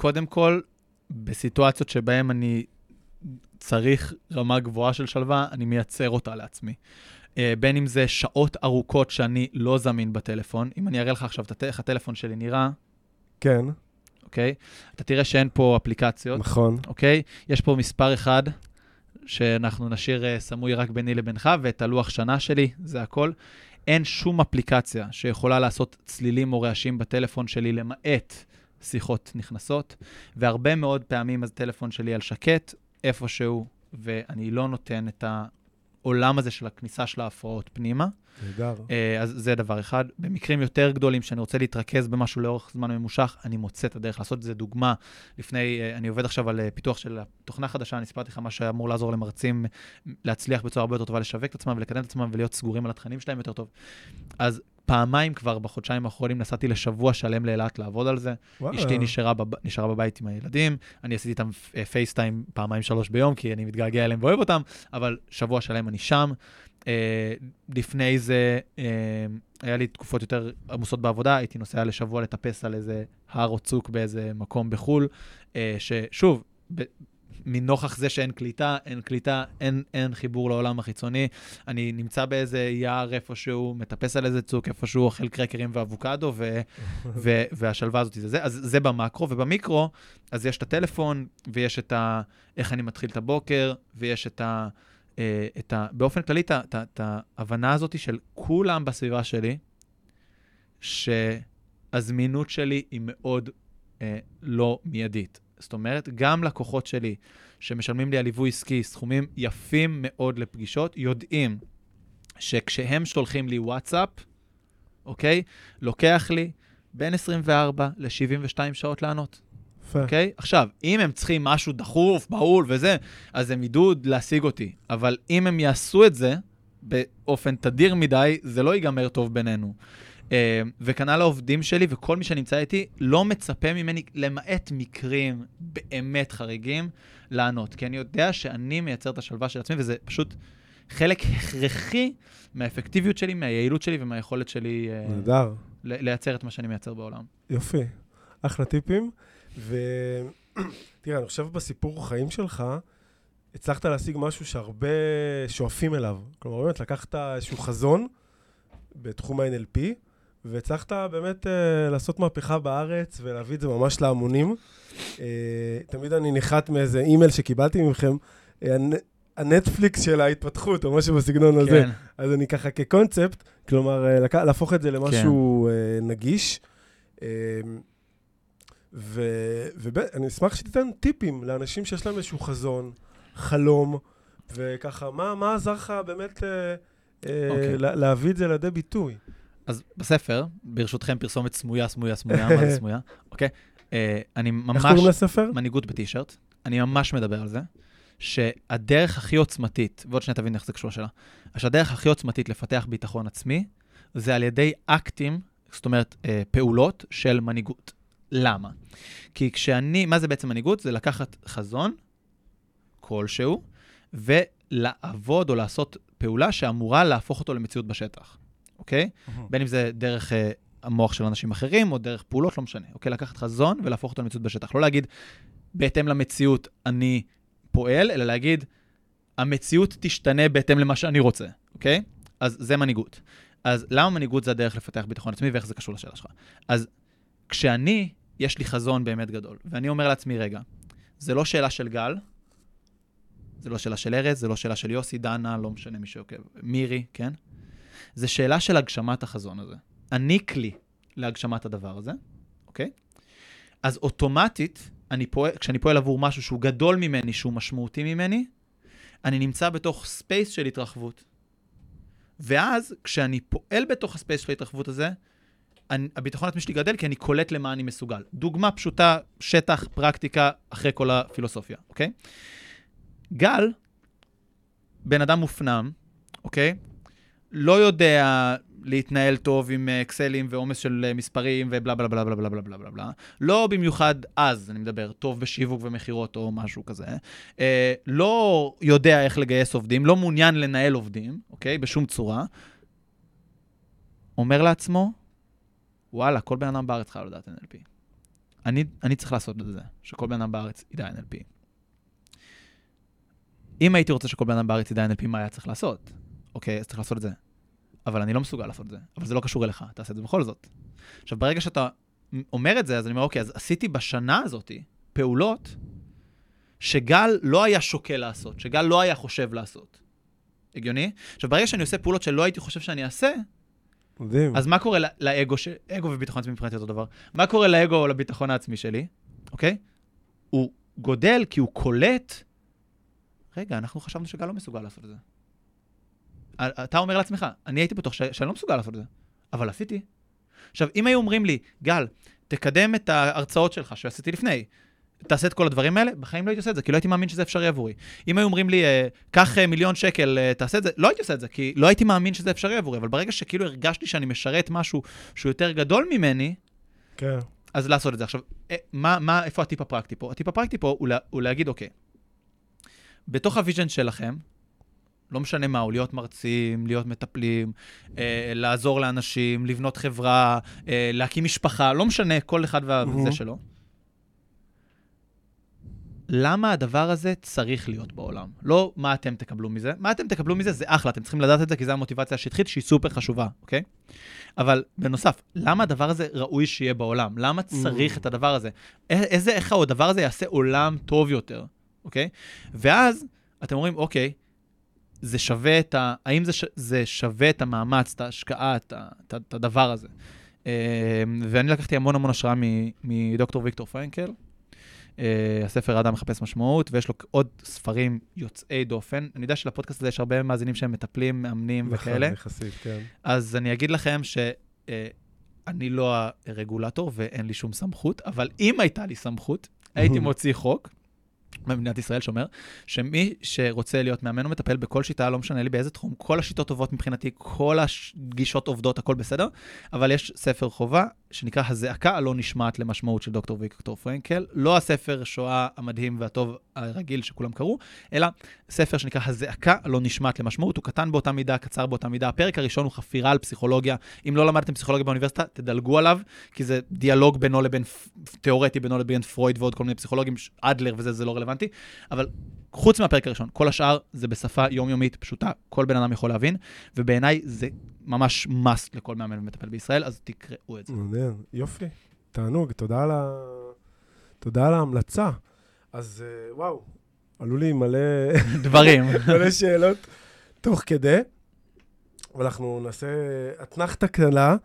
קודם כל, בסיטואציות שבהן אני צריך רמה גבוהה של שלווה, אני מייצר אותה לעצמי. אה, בין אם זה שעות ארוכות שאני לא זמין בטלפון, אם אני אראה לך עכשיו איך הטלפון שלי נראה, כן, אוקיי? אתה תראה שאין פה אפליקציות, נכון. אוקיי? יש פה מספר אחד, שאנחנו נשאיר אה, סמוי רק ביני לבינך, ואת הלוח שנה שלי, זה הכל. אין שום אפליקציה שיכולה לעשות צלילים או רעשים בטלפון שלי, למעט שיחות נכנסות, והרבה מאוד פעמים הטלפון שלי על שקט, איפשהו, ואני לא נותן את העולם הזה של הכניסה של ההפרעות פנימה. נהדר. אה, אז זה דבר אחד. במקרים יותר גדולים, שאני רוצה להתרכז במשהו לאורך זמן ממושך, אני מוצא את הדרך לעשות את זה. דוגמה, לפני, אה, אני עובד עכשיו על אה, פיתוח של תוכנה חדשה, אני סיפרתי לך מה שאמור לעזור למרצים להצליח בצורה הרבה יותר טובה, לשווק את עצמם ולקדם את עצמם ולהיות סגורים על התכנים שלהם יותר טוב. אז פעמיים כבר בחודשיים האחרונים נסעתי לשבוע שלם לאילת לעבוד על זה. וואלה. אשתי נשארה, בב... נשארה בבית עם הילדים, אני עשיתי איתם אה, פייסטיים פעמיים שלוש ביום, כי אני מתגעגע אליהם ואוהב אותם, אבל שבוע שלם אני שם. אה, לפני זה, אה, היה לי תקופות יותר עמוסות בעבודה, הייתי נוסע לשבוע לטפס על איזה הר או צוק באיזה מקום בחו"ל, אה, ששוב, ב... מנוכח זה שאין קליטה, אין קליטה, אין, אין חיבור לעולם החיצוני. אני נמצא באיזה יער איפשהו, מטפס על איזה צוק איפשהו, אוכל קרקרים ואבוקדו, ו, [LAUGHS] ו, והשלווה הזאת זה זה. אז זה במקרו, ובמיקרו, אז יש את הטלפון, ויש את ה... איך אני מתחיל את הבוקר, ויש את ה... אה, את ה באופן כללי, את ההבנה הזאת של כולם בסביבה שלי, שהזמינות שלי היא מאוד אה, לא מיידית. זאת אומרת, גם לקוחות שלי שמשלמים לי על ליווי עסקי סכומים יפים מאוד לפגישות, יודעים שכשהם שולחים לי וואטסאפ, אוקיי? לוקח לי בין 24 ל-72 שעות לענות. יפה. אוקיי? עכשיו, אם הם צריכים משהו דחוף, בהול וזה, אז הם ידעו להשיג אותי. אבל אם הם יעשו את זה באופן תדיר מדי, זה לא ייגמר טוב בינינו. אה, וכנ"ל העובדים שלי וכל מי שנמצא איתי, לא מצפה ממני, למעט מקרים באמת חריגים, לענות. כי אני יודע שאני מייצר את השלווה של עצמי, וזה פשוט חלק הכרחי מהאפקטיביות שלי, מהיעילות שלי ומהיכולת שלי אה, נהדר. לייצר את מה שאני מייצר בעולם. יופי. אחלה טיפים. ותראה, [CLEARS THROAT] אני חושב בסיפור חיים שלך, הצלחת להשיג משהו שהרבה שואפים אליו. כלומר, באמת, לקחת איזשהו חזון, בתחום ה-NLP, והצלחת באמת אה, לעשות מהפכה בארץ ולהביא את זה ממש להמונים. אה, תמיד אני נחת מאיזה אימייל שקיבלתי מכם, הנ- הנטפליקס של ההתפתחות, או משהו בסגנון הזה. כן. אז אני ככה כקונספט, כלומר, לק- להפוך את זה למשהו אה, נגיש. אה, ואני אשמח שתיתן טיפים לאנשים שיש להם איזשהו חזון, חלום, וככה, מה, מה עזר לך באמת אה, אה, אוקיי. לה, להביא את זה לידי ביטוי? אז בספר, ברשותכם פרסומת סמויה, סמויה, סמויה, מה זה סמויה? [LAUGHS] אוקיי? אה, אני ממש... איך קוראים לספר? מנהיגות בטישרט, אני ממש מדבר על זה, שהדרך הכי עוצמתית, ועוד שנייה תבין איך זה קשור לשאלה, שהדרך הכי עוצמתית לפתח ביטחון עצמי, זה על ידי אקטים, זאת אומרת, אה, פעולות של מנהיגות. למה? כי כשאני, מה זה בעצם מנהיגות? זה לקחת חזון כלשהו, ולעבוד או לעשות פעולה שאמורה להפוך אותו למציאות בשטח, אוקיי? בין אם זה דרך אה, המוח של אנשים אחרים, או דרך פעולות, לא משנה. אוקיי? לקחת חזון ולהפוך אותו למציאות בשטח. לא להגיד, בהתאם למציאות אני פועל, אלא להגיד, המציאות תשתנה בהתאם למה שאני רוצה, אוקיי? אז זה מנהיגות. אז למה מנהיגות זה הדרך לפתח ביטחון עצמי, ואיך זה קשור לשאלה שלך? אז כשאני, יש לי חזון באמת גדול, ואני אומר לעצמי, רגע, זה לא שאלה של גל, זה לא שאלה של ארז, זה לא שאלה של יוסי, דנה, לא משנה מי שעוקב, מירי, כן? זה שאלה של הגשמת החזון הזה. אני כלי להגשמת הדבר הזה, אוקיי? אז אוטומטית, אני פועל, כשאני פועל עבור משהו שהוא גדול ממני, שהוא משמעותי ממני, אני נמצא בתוך space של התרחבות. ואז, כשאני פועל בתוך ה space של ההתרחבות הזה, אני, הביטחון העצמי שלי גדל כי אני קולט למה אני מסוגל. דוגמה פשוטה, שטח, פרקטיקה, אחרי כל הפילוסופיה, אוקיי? גל, בן אדם מופנם, אוקיי? לא יודע להתנהל טוב עם אה, אקסלים ועומס של אה, מספרים ובלה בלה בלה בלה בלה בלה בלה בלה בלה. לא במיוחד אז, אני מדבר, טוב בשיווק ומכירות או משהו כזה. אה, לא יודע איך לגייס עובדים, לא מעוניין לנהל עובדים, אוקיי? בשום צורה. אומר לעצמו, וואלה, כל בן אדם בארץ חייב לדעת NLP. אני, אני צריך לעשות את זה, שכל בן אדם בארץ ידע NLP. אם הייתי רוצה שכל בן אדם בארץ ידע NLP, מה היה צריך לעשות? אוקיי, אז צריך לעשות את זה. אבל אני לא מסוגל לעשות את זה. אבל זה לא קשור אליך, תעשה את זה בכל זאת. עכשיו, ברגע שאתה אומר את זה, אז אני אומר, אוקיי, אז עשיתי בשנה הזאת פעולות שגל לא היה שוקל לעשות, שגל לא היה חושב לעשות. הגיוני? עכשיו, ברגע שאני עושה פעולות שלא הייתי חושב שאני אעשה, מדהים. אז מה קורה ל- לאגו, ש... אגו וביטחון עצמי מבחינתי אותו דבר. מה קורה לאגו או לביטחון העצמי שלי, אוקיי? הוא גודל כי הוא קולט, רגע, אנחנו חשבנו שגל לא מסוגל לעשות את זה. אתה אומר לעצמך, אני הייתי בטוח ש... שאני לא מסוגל לעשות את זה, אבל עשיתי. עכשיו, אם היו אומרים לי, גל, תקדם את ההרצאות שלך שעשיתי לפני, תעשה את כל הדברים האלה, בחיים לא הייתי עושה את זה, כי לא הייתי מאמין שזה אפשרי עבורי. אם היו אומרים לי, אה, קח אה, מיליון שקל, אה, תעשה את זה, לא הייתי עושה את זה, כי לא הייתי מאמין שזה אפשרי עבורי, אבל ברגע שכאילו הרגשתי שאני משרת משהו שהוא יותר גדול ממני, כן. אז לעשות את זה. עכשיו, מה, מה, איפה הטיפ הפרקטי פה? הטיפ הפרקטי פה הוא, לה, הוא להגיד, אוקיי, בתוך ה vision שלכם, לא משנה מה, הוא להיות מרצים, להיות מטפלים, אה, לעזור לאנשים, לבנות חברה, אה, להקים משפחה, לא משנה, כל אחד וזה מהמם. שלו. למה הדבר הזה צריך להיות בעולם? לא מה אתם תקבלו מזה, מה אתם תקבלו מזה זה אחלה, אתם צריכים לדעת את זה, כי זו המוטיבציה השטחית שהיא סופר חשובה, אוקיי? אבל בנוסף, למה הדבר הזה ראוי שיהיה בעולם? למה צריך את הדבר הזה? איזה, איך הדבר הזה יעשה עולם טוב יותר, אוקיי? ואז אתם אומרים, אוקיי, זה שווה את ה... האם זה, ש... זה שווה את המאמץ, את ההשקעה, את, ה... את, ה... את הדבר הזה? אה, ואני לקחתי המון המון השראה מדוקטור ויקטור פרנקל, אה, הספר האדם מחפש משמעות, ויש לו עוד ספרים יוצאי דופן. אני יודע שלפודקאסט הזה יש הרבה מאזינים שהם מטפלים, מאמנים נכון, וכאלה. יחסית, כן. אז אני אגיד לכם שאני לא הרגולטור ואין לי שום סמכות, אבל אם הייתה לי סמכות, הייתי [LAUGHS] מוציא חוק במדינת ישראל שאומר שמי שרוצה להיות מאמן או מטפל בכל שיטה, לא משנה לי באיזה תחום, כל השיטות טובות מבחינתי, כל הגישות עובדות, הכל בסדר, אבל יש ספר חובה שנקרא הזעקה הלא נשמעת למשמעות של דוקטור ויקטור פרנקל, לא הספר שואה המדהים והטוב הרגיל שכולם קראו, אלא ספר שנקרא הזעקה הלא נשמעת למשמעות, הוא קטן באותה מידה, קצר באותה מידה. הפרק הראשון הוא חפירה על פסיכולוגיה. אם לא למדתם פסיכולוגיה באוניברסיטה, תדלגו עליו, כי זה דיאלוג בינו לבין, תיאורטי בינו לבין פרויד ועוד כל מיני פסיכולוגים, אדלר וזה, זה לא רלוונטי, אבל חוץ מהפרק הראשון, כל השאר זה בשפה יומיומית פשוטה, כל בן אדם יכול להבין, ובעיניי זה ממש must לכל מאמן ומטפל בישראל, אז תקראו את זה. מעניין, יופי. תענוג, תודה על, ה... תודה על ההמלצה. אז אה, וואו, עלו לי מלא, [LAUGHS] דברים. [LAUGHS] מלא שאלות תוך כדי, ואנחנו נעשה אתנחתא קטנה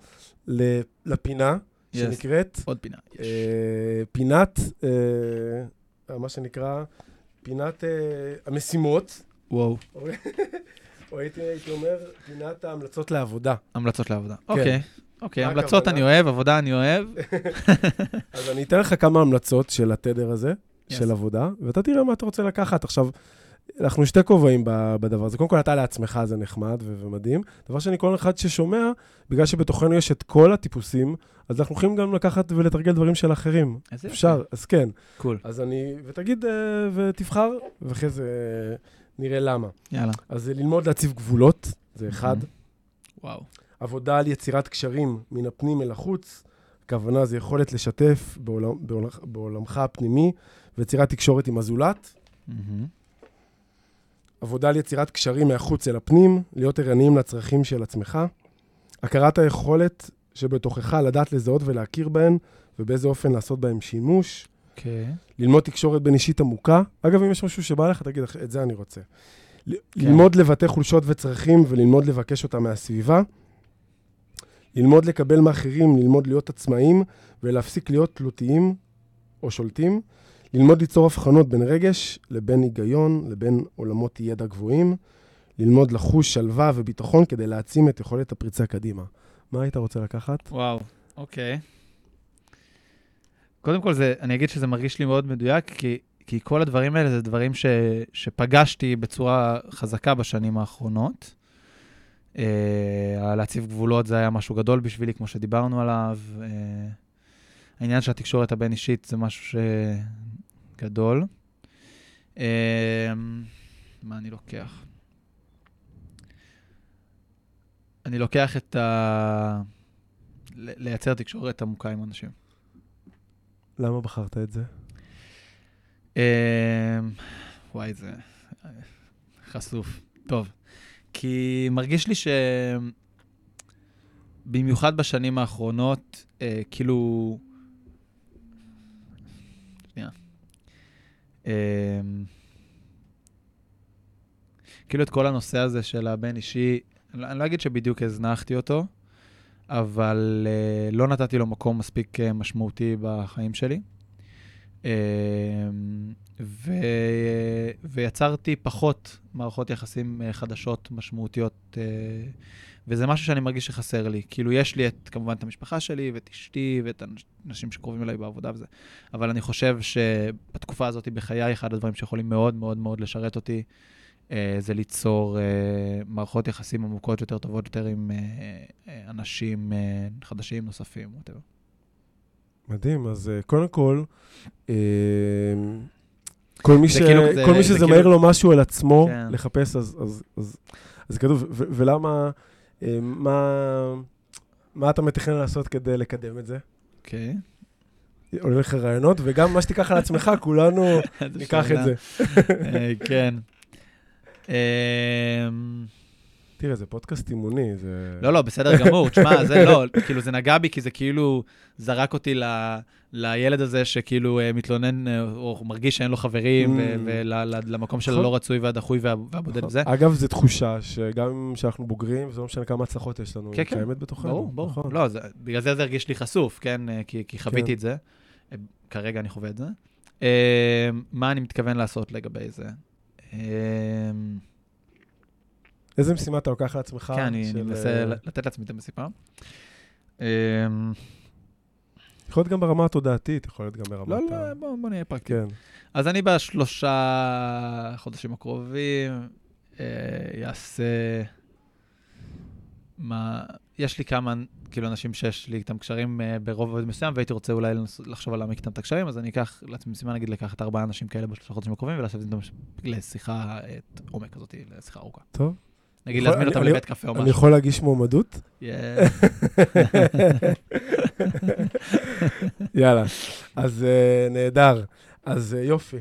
ל- לפינה Yes. שנקראת עוד פינה. יש. אה, פינת, אה, מה שנקרא, פינת אה, המשימות, וואו, [LAUGHS] או הייתי, הייתי אומר, פינת ההמלצות לעבודה. המלצות לעבודה. אוקיי, אוקיי, מה המלצות? אני אוהב, עבודה אני אוהב. [LAUGHS] אז אני אתן לך כמה המלצות של התדר הזה, Yes. של עבודה, ואתה תראה מה אתה רוצה לקחת. עכשיו, אנחנו שתי כובעים בדבר הזה. קודם כל, אתה לעצמך, זה נחמד ו- ומדהים. דבר שני, כל אחד ששומע, בגלל שבתוכנו יש את כל הטיפוסים, אז אנחנו יכולים גם לקחת ולתרגל דברים של אחרים. יופי. אפשר, אז כן. קול, אז אני, ותגיד, אה, ותבחר, ואחרי זה אה, נראה למה. יאללה. אז זה ללמוד להציב גבולות, זה אחד. וואו. עבודה על יצירת קשרים מן הפנים אל החוץ. הכוונה זה יכולת לשתף בעולם, בעולם, בעולמך הפנימי ויצירת תקשורת עם הזולת. מהמם. עבודה על יצירת קשרים מהחוץ אל הפנים, להיות ערניים לצרכים של עצמך. הכרת היכולת שבתוכך לדעת לזהות ולהכיר בהן, ובאיזה אופן לעשות בהן שימוש. אוקיי. ללמוד תקשורת בין אישית עמוקה. אגב, אם יש משהו שבא לך, תגיד, את זה אני רוצה. ל- ללמוד לבטא חולשות וצרכים וללמוד לבקש אותם מהסביבה. ללמוד לקבל מאחרים, ללמוד להיות עצמאים ולהפסיק להיות תלותיים או שולטים. ללמוד ליצור הבחנות בין רגש לבין היגיון, לבין עולמות ידע גבוהים. ללמוד לחוש שלווה וביטחון כדי להעצים את יכולת הפריצה קדימה. מה היית רוצה לקחת? וואו, אוקיי. קודם כל, זה, אני אגיד שזה מרגיש לי מאוד מדויק, כי, כי כל הדברים האלה זה דברים ש, שפגשתי בצורה חזקה בשנים האחרונות. אה, להציב גבולות זה היה משהו גדול בשבילי, כמו שדיברנו עליו. אה, העניין של התקשורת הבין-אישית זה משהו שגדול. אה, מה אני לוקח? אני לוקח את ה... לייצר תקשורת עמוקה עם אנשים. למה בחרת את זה? אמ, וואי, זה חשוף. טוב. כי מרגיש לי ש... במיוחד בשנים האחרונות, אה, כאילו... שנייה. אה, כאילו את כל הנושא הזה של הבן אישי, אני לא- לא אגיד שבדיוק הזנחתי אותו, אבל אה, לא נתתי לו מקום מספיק אה, משמעותי בחיים שלי. אה, ו... ויצרתי פחות מערכות יחסים אה, חדשות, משמעותיות, אה, וזה משהו שאני מרגיש שחסר לי. כאילו, יש לי את, כמובן את המשפחה שלי, ואת אשתי, ואת האנשים שקרובים אליי בעבודה וזה, אבל אני חושב שבתקופה הזאת בחיי, אחד הדברים שיכולים מאוד מאוד מאוד לשרת אותי, אה, זה ליצור מערכות יחסים עמוקות יותר, טובות יותר עם אנשים חדשים, נוספים. מדהים, אז קודם כל, כל מי, ש... כאילו- זה- כל מי זה שזה כאילו- מעיר לו משהו על עצמו כן. לחפש, אז, אז, אז, אז כתוב, ו- ולמה, אה, מה, מה אתה מתכנן לעשות כדי לקדם את זה? אוקיי. עולה לך רעיונות, וגם מה שתיקח על עצמך, [LAUGHS] כולנו ניקח את זה. אה, כן. אמ, תראה, זה פודקאסט אימוני, זה... לא, לא, בסדר גמור. תשמע, זה לא, כאילו, זה נגע בי, כי זה כאילו זרק אותי לילד הזה שכאילו אה, מתלונן, אה, או מרגיש שאין לו חברים, Mm. ולמקום של נכון. הלא רצוי והדחוי וה- והבודד נכון. וזה. אגב, זו תחושה שגם כשאנחנו בוגרים, זה לא משנה כמה הצלחות יש לנו, כן, היא כן. קיימת בתוכנו. ברור, ברור. נכון. לא, בגלל זה זה הרגיש לי חשוף, כן? אה, כי חוויתי כן. את זה. כרגע אני חווה את זה. מה אני מתכוון לעשות לגבי זה? איזה משימה אתה לוקח לעצמך? כן, אני של, מנסה לתת לעצמי את המשימה. אה, יכול להיות גם ברמה התודעתית, יכול להיות גם ברמת לא, ה... לא, בוא בוא נהיה פרקטי. כן. אז אני בשלושה חודשים הקרובים אה, אעשה מה, יש לי כמה, כאילו, אנשים שיש לי איתם קשרים uh, ברובד מסוים, והייתי רוצה אולי לחשוב על להעמיק איתם את הקשרים, אז אני אקח לעצמי משימה, נגיד, לקחת ארבעה אנשים כאלה בשלושה חודשים הקרובים, ולעשות איתם לשיחה את עומק כזאת, לשיחה ארוכה. טוב. נגיד, להזמין אותם אני- לבית קפה או אני משהו. יכול להגיש מועמדות? Yeah. יאללה. אז אה, נהדר. אז אה, יופי.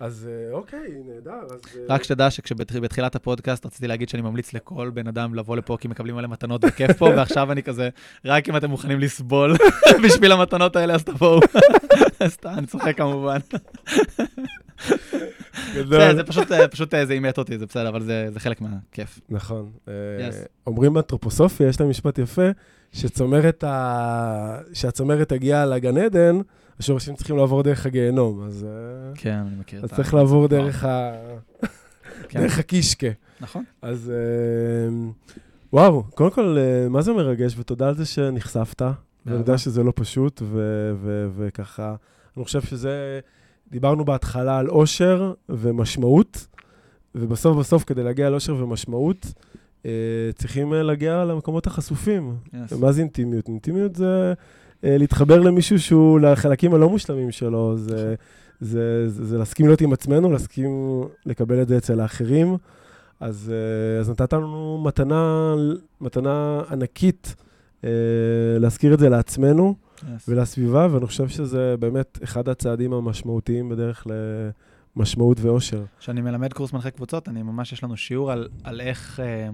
אז אה, אוקיי, נהדר. אז... רק שתדע שכשבתחילת הפודקאסט רציתי להגיד שאני ממליץ לכל בן אדם לבוא לפה כי מקבלים מלא מתנות וכיף פה, [LAUGHS] ועכשיו אני כזה, רק אם אתם מוכנים לסבול [LAUGHS] בשביל המתנות האלה, אז תבואו. [LAUGHS] סתם, אני צוחק כמובן. זה פשוט, אה, פשוט אה, זה אימת אותי, זה בסדר, אבל זה זה חלק מהכיף. נכון. אה. אומרים באנתרופוסופיה, יש להם משפט יפה, שצומרת ה... שהצומרת תגיע לגן עדן, השורשים צריכים לעבור דרך הגיהנום. אז כן, אני מכיר את אז ה... צריך לעבור דרך ה... [LAUGHS] כן, דרך הקישקה. נכון. אז וואו, קודם כל, מה זה מרגש, ותודה על זה שנחשפת. ואני יודע. שזה לא פשוט, וככה, אני חושב שזה, דיברנו בהתחלה על אושר ומשמעות, ובסוף בסוף, כדי להגיע לאושר ומשמעות, אה, צריכים אה, להגיע למקומות החשופים. Yes. מה זה אינטימיות? אינטימיות זה אה, להתחבר למישהו שהוא לחלקים הלא מושלמים שלו, זה, זה, זה, זה, זה להסכים להיות עם עצמנו, להסכים לקבל את זה אצל האחרים. אז, אה, אז נתת לנו מתנה, מתנה ענקית אה, להזכיר את זה לעצמנו Yes. ולסביבה, ואני חושב שזה באמת אחד הצעדים המשמעותיים בדרך למשמעות ואושר. כשאני מלמד קורס מנחה קבוצות, אני ממש, יש לנו שיעור על, על איך אה,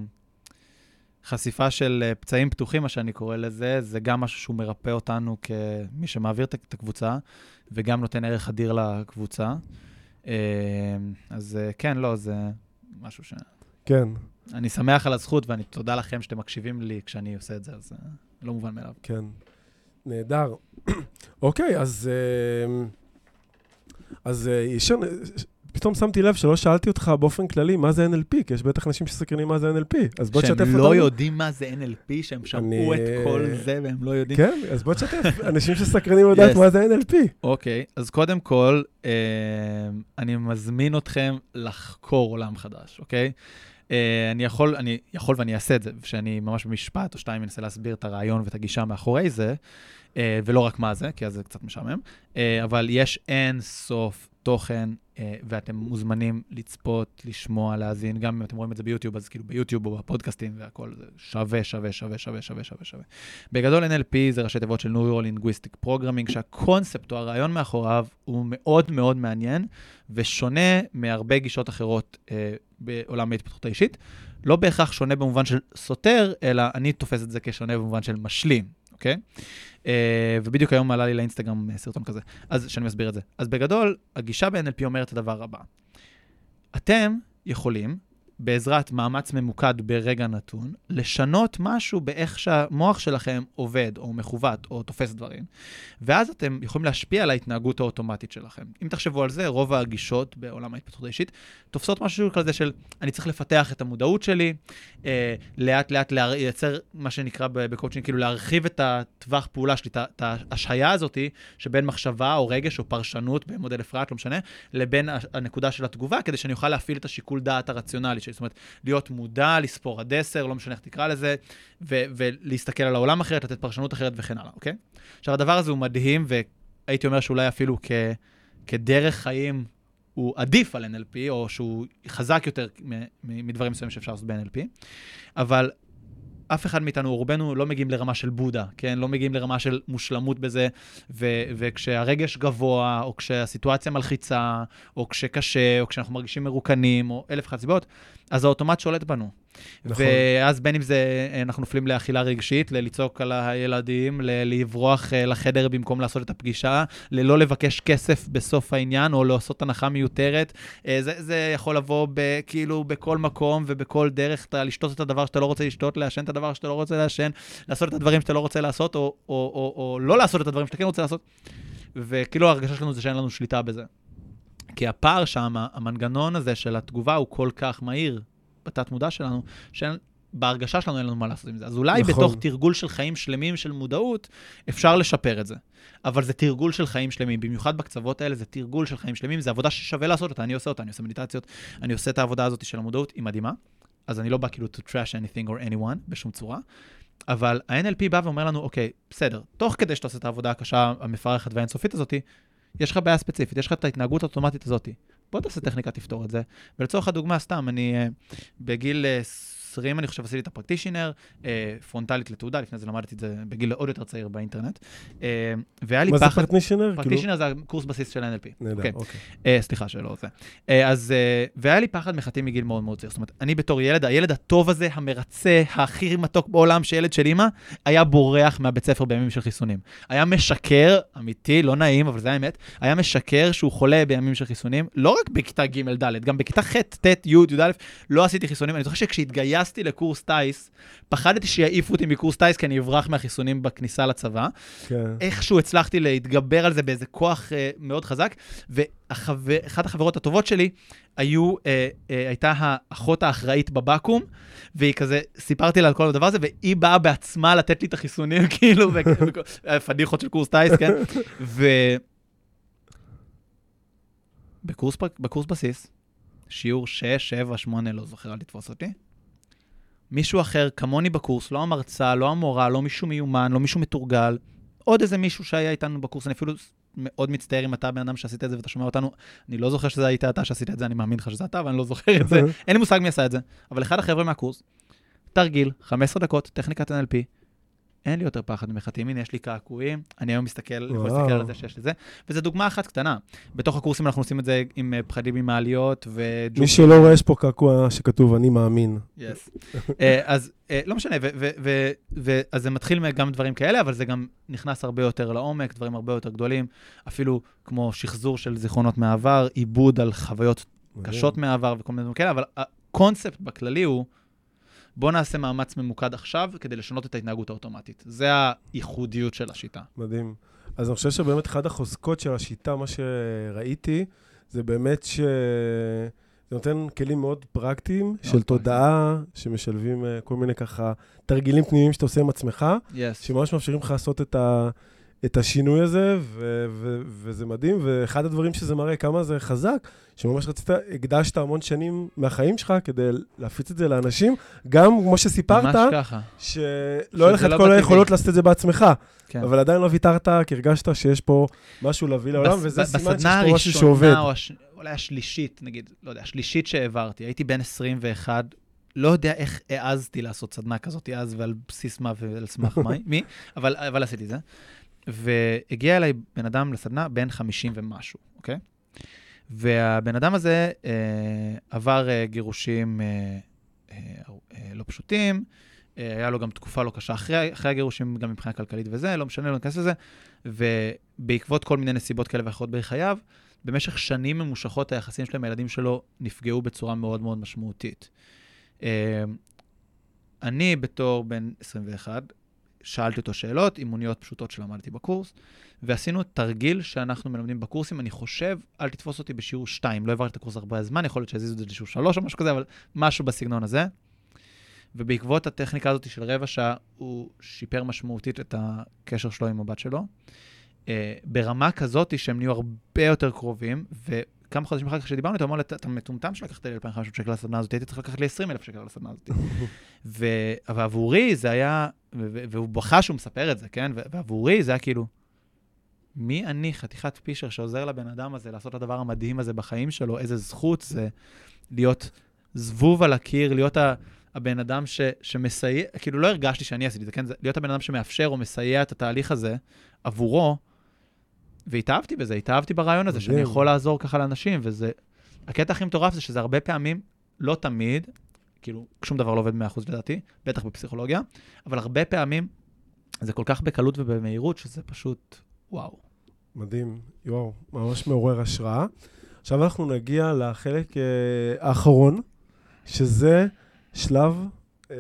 חשיפה של אה, פצעים פתוחים, מה שאני קורא לזה, זה גם משהו שהוא מרפא אותנו כמי שמעביר את הקבוצה, וגם נותן ערך אדיר לקבוצה. אה, אז אה, כן, לא, זה משהו ש... כן, אני שמח על הזכות, ואני תודה לכם שאתם מקשיבים לי כשאני עושה את זה, אז אה, לא מובן מאליו. כן. נהדר. [CLEARS THROAT] אוקיי, אז... אה, אז אה, ישר, פתאום שמתי לב שלא שאלתי אותך באופן כללי מה זה NLP, כי יש בטח אנשים שסקרנים מה זה NLP. אז בוא תשתף אותנו. שהם לא יודעים מה זה NLP, שהם שמעו אני- את כל זה והם לא יודעים. כן, אז בוא תשתף [LAUGHS] אנשים שסקרנים לדעת Yes. מה זה NLP. אוקיי, אז קודם כל, אה, אני מזמין אתכם לחקור עולם חדש, אוקיי? אה, אני יכול, אני יכול ואני אעשה את זה, שאני ממש במשפט או שתיים מנסה להסביר את הרעיון ואת הגישה מאחורי זה, אה, ולא רק מה זה, כי אז זה קצת משעמם, אה, אבל יש אין סוף תוכן, אה, ואתם מוזמנים לצפות, לשמוע, להאזין, גם אם אתם רואים את זה ביוטיוב, אז כאילו ביוטיוב או בפודקאסטים והכל, זה שווה, שווה, שווה, שווה, שווה, שווה, שווה. בגדול NLP זה ראשי תיבות של Neuro-Linguistic Programming, שהקונספט או הרעיון מאחוריו הוא מאוד מאוד מעניין ושונה מהרבה גישות אחרות אה, בעולם ההתפתחות האישית. לא בהכרח שונה במובן של סותר, אלא אני תופס את זה כשונה במובן של משלים, אוקיי? אה, ובדיוק היום עלה לי לאינסטגרם אה, סרטון כזה, אז שאני מסביר את זה. אז בגדול, הגישה ב-NLP אומרת את הדבר הבא. אתם יכולים, בעזרת מאמץ ממוקד ברגע נתון, לשנות משהו באיך שהמוח שלכם עובד, או מכוות, או תופס דברים, ואז אתם יכולים להשפיע על ההתנהגות האוטומטית שלכם. אם תחשבו על זה, רוב הגישות בעולם ההתפתחות האישית תופסות משהו כזה של, אני צריך לפתח את המודעות שלי, אה, לאט לאט לה- לייצר מה שנקרא בקואוצ'ינג, כאילו להרחיב את הטווח פעולה שלי, את ההשהיה הזאתי, שבין מחשבה או רגש או פרשנות במודל אפרת, לא משנה, לבין הנקודה של התגובה, כדי שאני אוכל להפעיל את השיקול דעת הרציונלי שלי. זאת אומרת, להיות מודע, לספור עד עשר, לא משנה איך תקרא לזה, ו- ולהסתכל על העולם אחרת, לתת פרשנות אחרת וכן הלאה, אוקיי? עכשיו, הדבר הזה הוא מדהים, והייתי אומר שאולי אפילו כ- כדרך חיים הוא עדיף על NLP, או שהוא חזק יותר מדברים מסוימים שאפשר לעשות ב-NLP, אבל אף אחד מאיתנו, רובנו לא מגיעים לרמה של בודה, כן? לא מגיעים לרמה של מושלמות בזה, ו- וכשהרגש גבוה, או כשהסיטואציה מלחיצה, או כשקשה, או כשאנחנו מרגישים מרוקנים, או אלף ואחת סיבות, אז האוטומט שולט בנו. נכון. ואז בין אם זה, אה, אנחנו נופלים לאכילה רגשית, ללצעוק על הילדים, ל- לברוח אה, לחדר במקום לעשות את הפגישה, ללא לבקש כסף בסוף העניין, או לעשות הנחה מיותרת. אה, זה, זה יכול לבוא ב, כאילו בכל מקום ובכל דרך, אתה לשתות את הדבר שאתה לא רוצה לשתות, לעשן את הדבר שאתה לא רוצה לעשן, לעשות את הדברים שאתה לא רוצה לעשות, או, או, או, או לא לעשות את הדברים שאתה כן רוצה לעשות. וכאילו ההרגשה שלנו זה שאין לנו שליטה בזה. כי הפער שם, המנגנון הזה של התגובה הוא כל כך מהיר בתת מודע שלנו, שבהרגשה שלנו אין לנו מה לעשות עם זה. אז אולי נכון. בתוך תרגול של חיים שלמים של מודעות, אפשר לשפר את זה. אבל זה תרגול של חיים שלמים, במיוחד בקצוות האלה, זה תרגול של חיים שלמים, זה עבודה ששווה לעשות אותה, אני עושה אותה, אני עושה מדיטציות, אני עושה את העבודה הזאת של המודעות, היא מדהימה. אז אני לא בא כאילו to trash anything or anyone בשום צורה, אבל ה-NLP בא ואומר לנו, אוקיי, בסדר, תוך כדי שאתה עושה את העבודה הקשה, המפרכת והאינסופית הזאתי, יש לך בעיה ספציפית, יש לך את ההתנהגות האוטומטית הזאתי. בוא תעשה טכניקה, תפתור את זה. ולצורך הדוגמה, סתם, אני אה, בגיל אה, 20, אני חושב, עשיתי את הפרקטישנר, אה, פרונטלית לתעודה, לפני זה למדתי את זה בגיל עוד יותר צעיר באינטרנט. אה, והיה לי מה זה פחד... פרטנישנר? כאילו- פרקטישנר זה הקורס בסיס של NLP. נהדר, אוקיי. אוקיי. אה, סליחה שלא זה. אה, אז, אה, והיה לי פחד מחטאים מגיל מאוד מאוד צעיר. זאת אומרת, אני בתור ילד, הילד הטוב הזה, המרצה, הכי מתוק בעולם, שילד של אימא, היה בורח מהבית ספר בימים של חיסונים. היה משקר, אמיתי, לא נעים, אבל זה האמת, היה משקר שהוא חולה בימים של חיסונים, לא רק בכיתה ג', ד', גם בכיתה ח', ט', י', י"א, לא עשיתי חיסונים. אני זוכר שכשהתגייסתי לקורס טיס, פחדתי שיעיפו אותי מקורס טיס כי אני אברח מהחיסונים בכניסה לצבא. כן. איכשהו הצלחתי להתגבר על זה באיזה כוח אה, מאוד חזק, ואחת החברות הטובות שלי היו, אה, אה, הייתה האחות האחראית בבקו"ם, והיא כזה, סיפרתי לה על כל הדבר הזה, והיא באה בעצמה לתת לי את החיסונים, [LAUGHS] כאילו, פדיחות של קורס טיס, כן? [LAUGHS] ו... בקורס, בקורס בסיס, שיעור 6, 7, 8, לא זוכר, אל תתפוס אותי. מישהו אחר, כמוני בקורס, לא המרצה, לא המורה, לא מישהו מיומן, לא מישהו מתורגל, עוד איזה מישהו שהיה איתנו בקורס, אני אפילו מאוד מצטער אם אתה הבן אדם שעשית את זה ואתה שומע אותנו, אני לא זוכר שזה היית אתה שעשית את זה, אני מאמין לך שזה אתה, אבל אני לא זוכר את זה, [LAUGHS] אין לי מושג מי עשה את זה. אבל אחד החבר'ה מהקורס, תרגיל, 15 דקות, טכניקת NLP, אין לי יותר פחד ממחטאים, הנה יש לי קעקועים, אני היום מסתכל, יכול וואו. להסתכל על זה שיש לי זה, וזו דוגמה אחת קטנה. בתוך הקורסים אנחנו עושים את זה עם אה, פחדים ממעליות וג'וקים. מי שלא רואה, יש פה קעקוע שכתוב, אני מאמין. יס. [LAUGHS] אה, אז אה, לא משנה, אז זה מתחיל גם דברים כאלה, אבל זה גם נכנס הרבה יותר לעומק, דברים הרבה יותר גדולים, אפילו כמו שחזור של זיכרונות מהעבר, עיבוד על חוויות קשות מהעבר וכל מיני דברים כאלה, אבל הקונספט בכללי הוא, בוא נעשה מאמץ ממוקד עכשיו כדי לשנות את ההתנהגות האוטומטית. זה הייחודיות של השיטה. מדהים. אז אני חושב שבאמת אחת החוזקות של השיטה, מה שראיתי, זה באמת ש... זה נותן כלים מאוד פרקטיים של. תודעה, שמשלבים אה, כל מיני ככה תרגילים פנימיים שאתה עושה עם עצמך, יס. שממש מאפשרים לך לעשות את, ה... את השינוי הזה, ו... ו... וזה מדהים. ואחד הדברים שזה מראה כמה זה חזק, שממש רצית, הקדשת המון שנים מהחיים שלך כדי להפיץ את זה לאנשים, גם כמו שסיפרת, ממש ככה. שלא היה לך את לא כל. היכולות לעשות את זה בעצמך. כן. אבל עדיין לא ויתרת, כי הרגשת שיש פה משהו להביא לעולם, בס- וזה סימן שיש פה משהו שעובד. או הש... אולי השלישית, נגיד, לא יודע, השלישית שהעברתי, הייתי בן 21, לא יודע איך העזתי לעשות סדנה כזאת אז, ועל בסיס מה ועל סמך [LAUGHS] מי, אבל, אבל עשיתי את זה. והגיע אליי בן אדם לסדנה בן 50 ומשהו, אוקיי? והבן אדם הזה אה, עבר אה, גירושים אה, אה, אה, לא פשוטים, אה, היה לו גם תקופה לא קשה אחרי, אחרי הגירושים, גם מבחינה כלכלית וזה, לא משנה, לא ניכנס לזה. ובעקבות כל מיני נסיבות כאלה ואחרות בחייו, במשך שנים ממושכות היחסים שלו עם הילדים שלו נפגעו בצורה מאוד מאוד משמעותית. אה, אני בתור בן 21, שאלתי אותו שאלות, אימוניות פשוטות שלמדתי בקורס, ועשינו תרגיל שאנחנו מלמדים בקורסים, אני חושב, אל תתפוס אותי בשיעור 2, לא העברתי את הקורס הרבה זמן, יכול להיות שהזיזו את זה לשיעור 3 או משהו כזה, אבל משהו בסגנון הזה. ובעקבות הטכניקה הזאת של רבע שעה, הוא שיפר משמעותית את הקשר שלו עם הבת שלו. Uh, ברמה כזאת שהם נהיו הרבה יותר קרובים, וכמה חודשים אחר כך שדיברנו איתו, הוא אמר לי, "אתה- מטומטם שלקחת לי 2,500 שקל לסדנה הזאת, הייתי צריך לקחת לי 20,000 שקל לסדנה הזאת. [LAUGHS] ו- אבל עבורי זה היה, והוא בכה שהוא מספר את זה, כן? ועבורי זה היה כאילו, מי אני, חתיכת פישר, שעוזר לבן אדם הזה לעשות את הדבר המדהים הזה בחיים שלו, איזה זכות זה להיות זבוב על הקיר, להיות ה... הבן אדם ש, שמסייע, כאילו לא הרגשתי שאני עשיתי את זה, כן? זה להיות הבן אדם שמאפשר או מסייע את התהליך הזה עבורו, והתאהבתי בזה, התאהבתי ברעיון הזה, שאני. יכול לעזור ככה לאנשים, וזה... הקטע הכי מטורף זה שזה הרבה פעמים, לא תמיד, כאילו, שום דבר לא עובד 100% לדעתי, בטח בפסיכולוגיה, אבל הרבה פעמים זה כל כך בקלות ובמהירות, שזה פשוט, וואו. מדהים, יואו, ממש מעורר השראה. עכשיו אנחנו נגיע לחלק אה, האחרון, שזה שלב אה,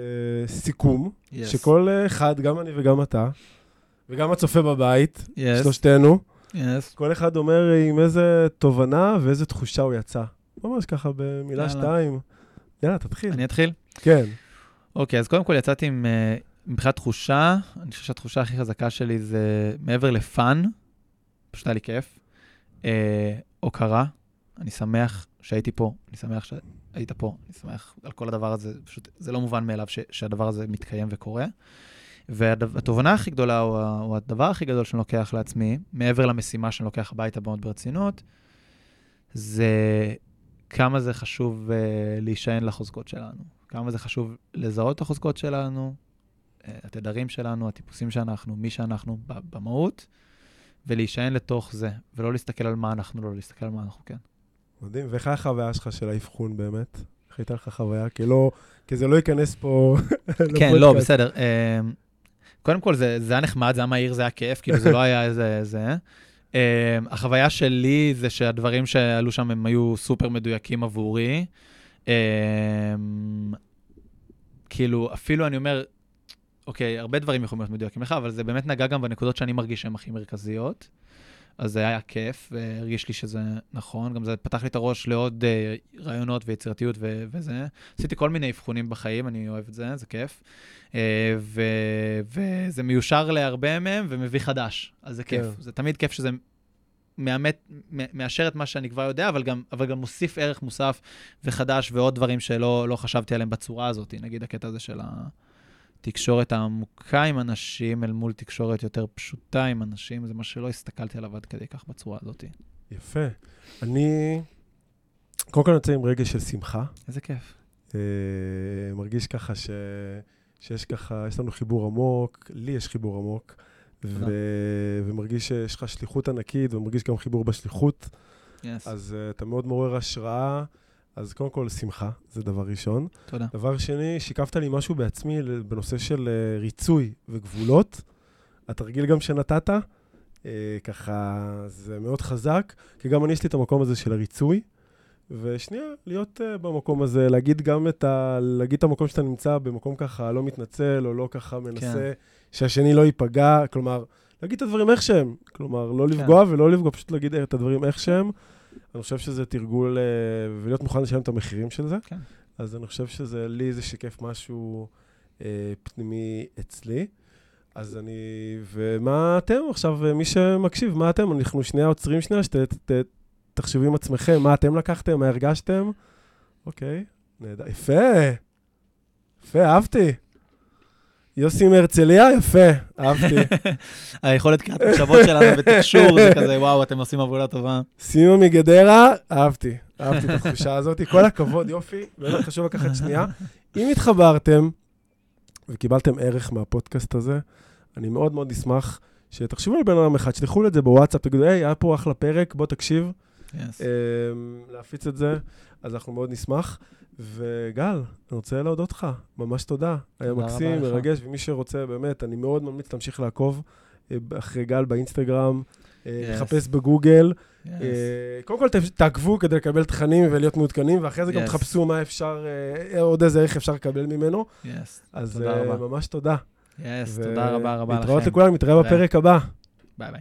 סיכום, Yes. שכל אחד, גם אני וגם אתה, וגם הצופה בבית, Yes, שלושתנו, yes. כל אחד אומר עם איזה תובנה ואיזה תחושה הוא יצא. ממש ככה במילה יאללה. שתיים. יאללה, תתחיל. אני אתחיל? כן. אוקיי, אז קודם כל יצאתי עם, אה, מבחינת תחושה, אני חושב שהתחושה הכי חזקה שלי זה מעבר לפאן, פשוט היה לי כיף, אה, הוקרה. אני שמח שהייתי פה, אני שמח שהיית פה, אני שמח על כל הדבר הזה, פשוט זה לא מובן מאליו ש, שהדבר הזה מתקיים וקורה. והתובנה הכי גדולה, או, או הדבר הכי גדול שאני לוקח לעצמי, מעבר למשימה שאני לוקח הביתה מאוד ברצינות, זה כמה זה חשוב uh, להישען לחוזקות שלנו. כמה זה חשוב לזהות את החוזקות שלנו, uh, התדרים שלנו, הטיפוסים שאנחנו, מי שאנחנו במהות, ולהישען לתוך זה, ולא להסתכל על מה אנחנו לא, להסתכל על מה אנחנו כן. מדהים. ואיך החוויה שלך של האבחון באמת? איך הייתה לך חוויה? כי לא, כי זה לא ייכנס פה כן, לא, בסדר. אה, קודם כל, זה, זה היה נחמד, זה היה מהיר, זה היה כיף, כאילו זה לא היה איזה... זה. Um, החוויה שלי זה שהדברים שעלו שם הם היו סופר מדויקים עבורי. Um, כאילו, אפילו אני אומר, אוקיי, הרבה דברים יכולים להיות מדויקים לך, אבל זה באמת נגע גם בנקודות שאני מרגיש שהן הכי מרכזיות. אז זה היה כיף, והרגיש לי שזה נכון. גם זה פתח לי את הראש לעוד uh, רעיונות ויצירתיות ו- וזה. עשיתי כל מיני אבחונים בחיים, אני אוהב את זה, זה כיף. Uh, ו- וזה מיושר להרבה מהם ומביא חדש, אז זה כיף. כן. זה תמיד כיף שזה מאמת, מאשר את מה שאני כבר יודע, אבל גם, אבל גם מוסיף ערך מוסף וחדש ועוד דברים שלא לא חשבתי עליהם בצורה הזאת. נגיד הקטע הזה של ה... תקשורת העמוקה עם אנשים אל מול תקשורת יותר פשוטה עם אנשים, זה מה שלא הסתכלתי עליו עד כדי כך בצורה הזאת. יפה. אני, קודם כל אני יוצא עם רגש של שמחה. איזה כיף. Uh, מרגיש ככה ש... שיש ככה, יש לנו חיבור עמוק, לי יש חיבור עמוק, ו... ומרגיש שיש לך שליחות ענקית, ומרגיש גם חיבור בשליחות. Yes. אז uh, אתה מאוד מעורר השראה. אז קודם כל, שמחה, זה דבר ראשון. תודה. דבר שני, שיקפת לי משהו בעצמי בנושא של uh, ריצוי וגבולות. התרגיל גם שנתת, uh, ככה, זה מאוד חזק, כי גם אני יש לי את המקום הזה של הריצוי. ושנייה, להיות uh, במקום הזה, להגיד גם את ה... להגיד את המקום שאתה נמצא במקום ככה לא מתנצל, או לא ככה מנסה כן. שהשני לא ייפגע, כלומר, להגיד את הדברים איך שהם. כלומר, לא לפגוע כן. ולא לפגוע, פשוט להגיד את הדברים איך שהם. אני חושב שזה תרגול, אה, ולהיות מוכן לשלם את המחירים של זה. כן. אז אני חושב שזה, לי זה שיקף משהו אה, פנימי אצלי. אז אני, ומה אתם עכשיו, אה, מי שמקשיב, מה אתם? אנחנו שנייה עוצרים שנייה, שתחשבו עם עצמכם, מה אתם לקחתם, מה הרגשתם? אוקיי, נהדר, יפה, יפה, אהבתי. יוסי מהרצליה, יפה, אהבתי. [LAUGHS] היכולת קריאת מחשבות שלנו בתקשור, זה כזה, וואו, אתם עושים עבודה טובה. סימה מגדרה, אהבתי, אהבתי את התחושה הזאת. כל הכבוד, יופי, באמת חשוב לקחת שנייה. אם התחברתם וקיבלתם ערך מהפודקאסט הזה, אני מאוד מאוד אשמח שתחשבו על בן אדם אחד, שלחו את זה בוואטסאפ, תגידו, היי, היה פה אחלה פרק, בוא תקשיב. אמ, להפיץ את זה, אז אנחנו מאוד נשמח. וגל, אני רוצה להודות לך, ממש תודה. היה מקסים, מרגש, ומי שרוצה, באמת, אני מאוד ממליץ להמשיך לעקוב אה, אחרי גל באינסטגרם, אה, לחפש בגוגל. אה, קודם כל תעקבו כדי לקבל תכנים ולהיות מעודכנים, ואחרי זה גם תחפשו מה אפשר, עוד איזה ערך אפשר לקבל ממנו. אז ממש תודה. תודה רבה רבה לכם. להתראות לכולם, נתראה בפרק הבא. ביי ביי.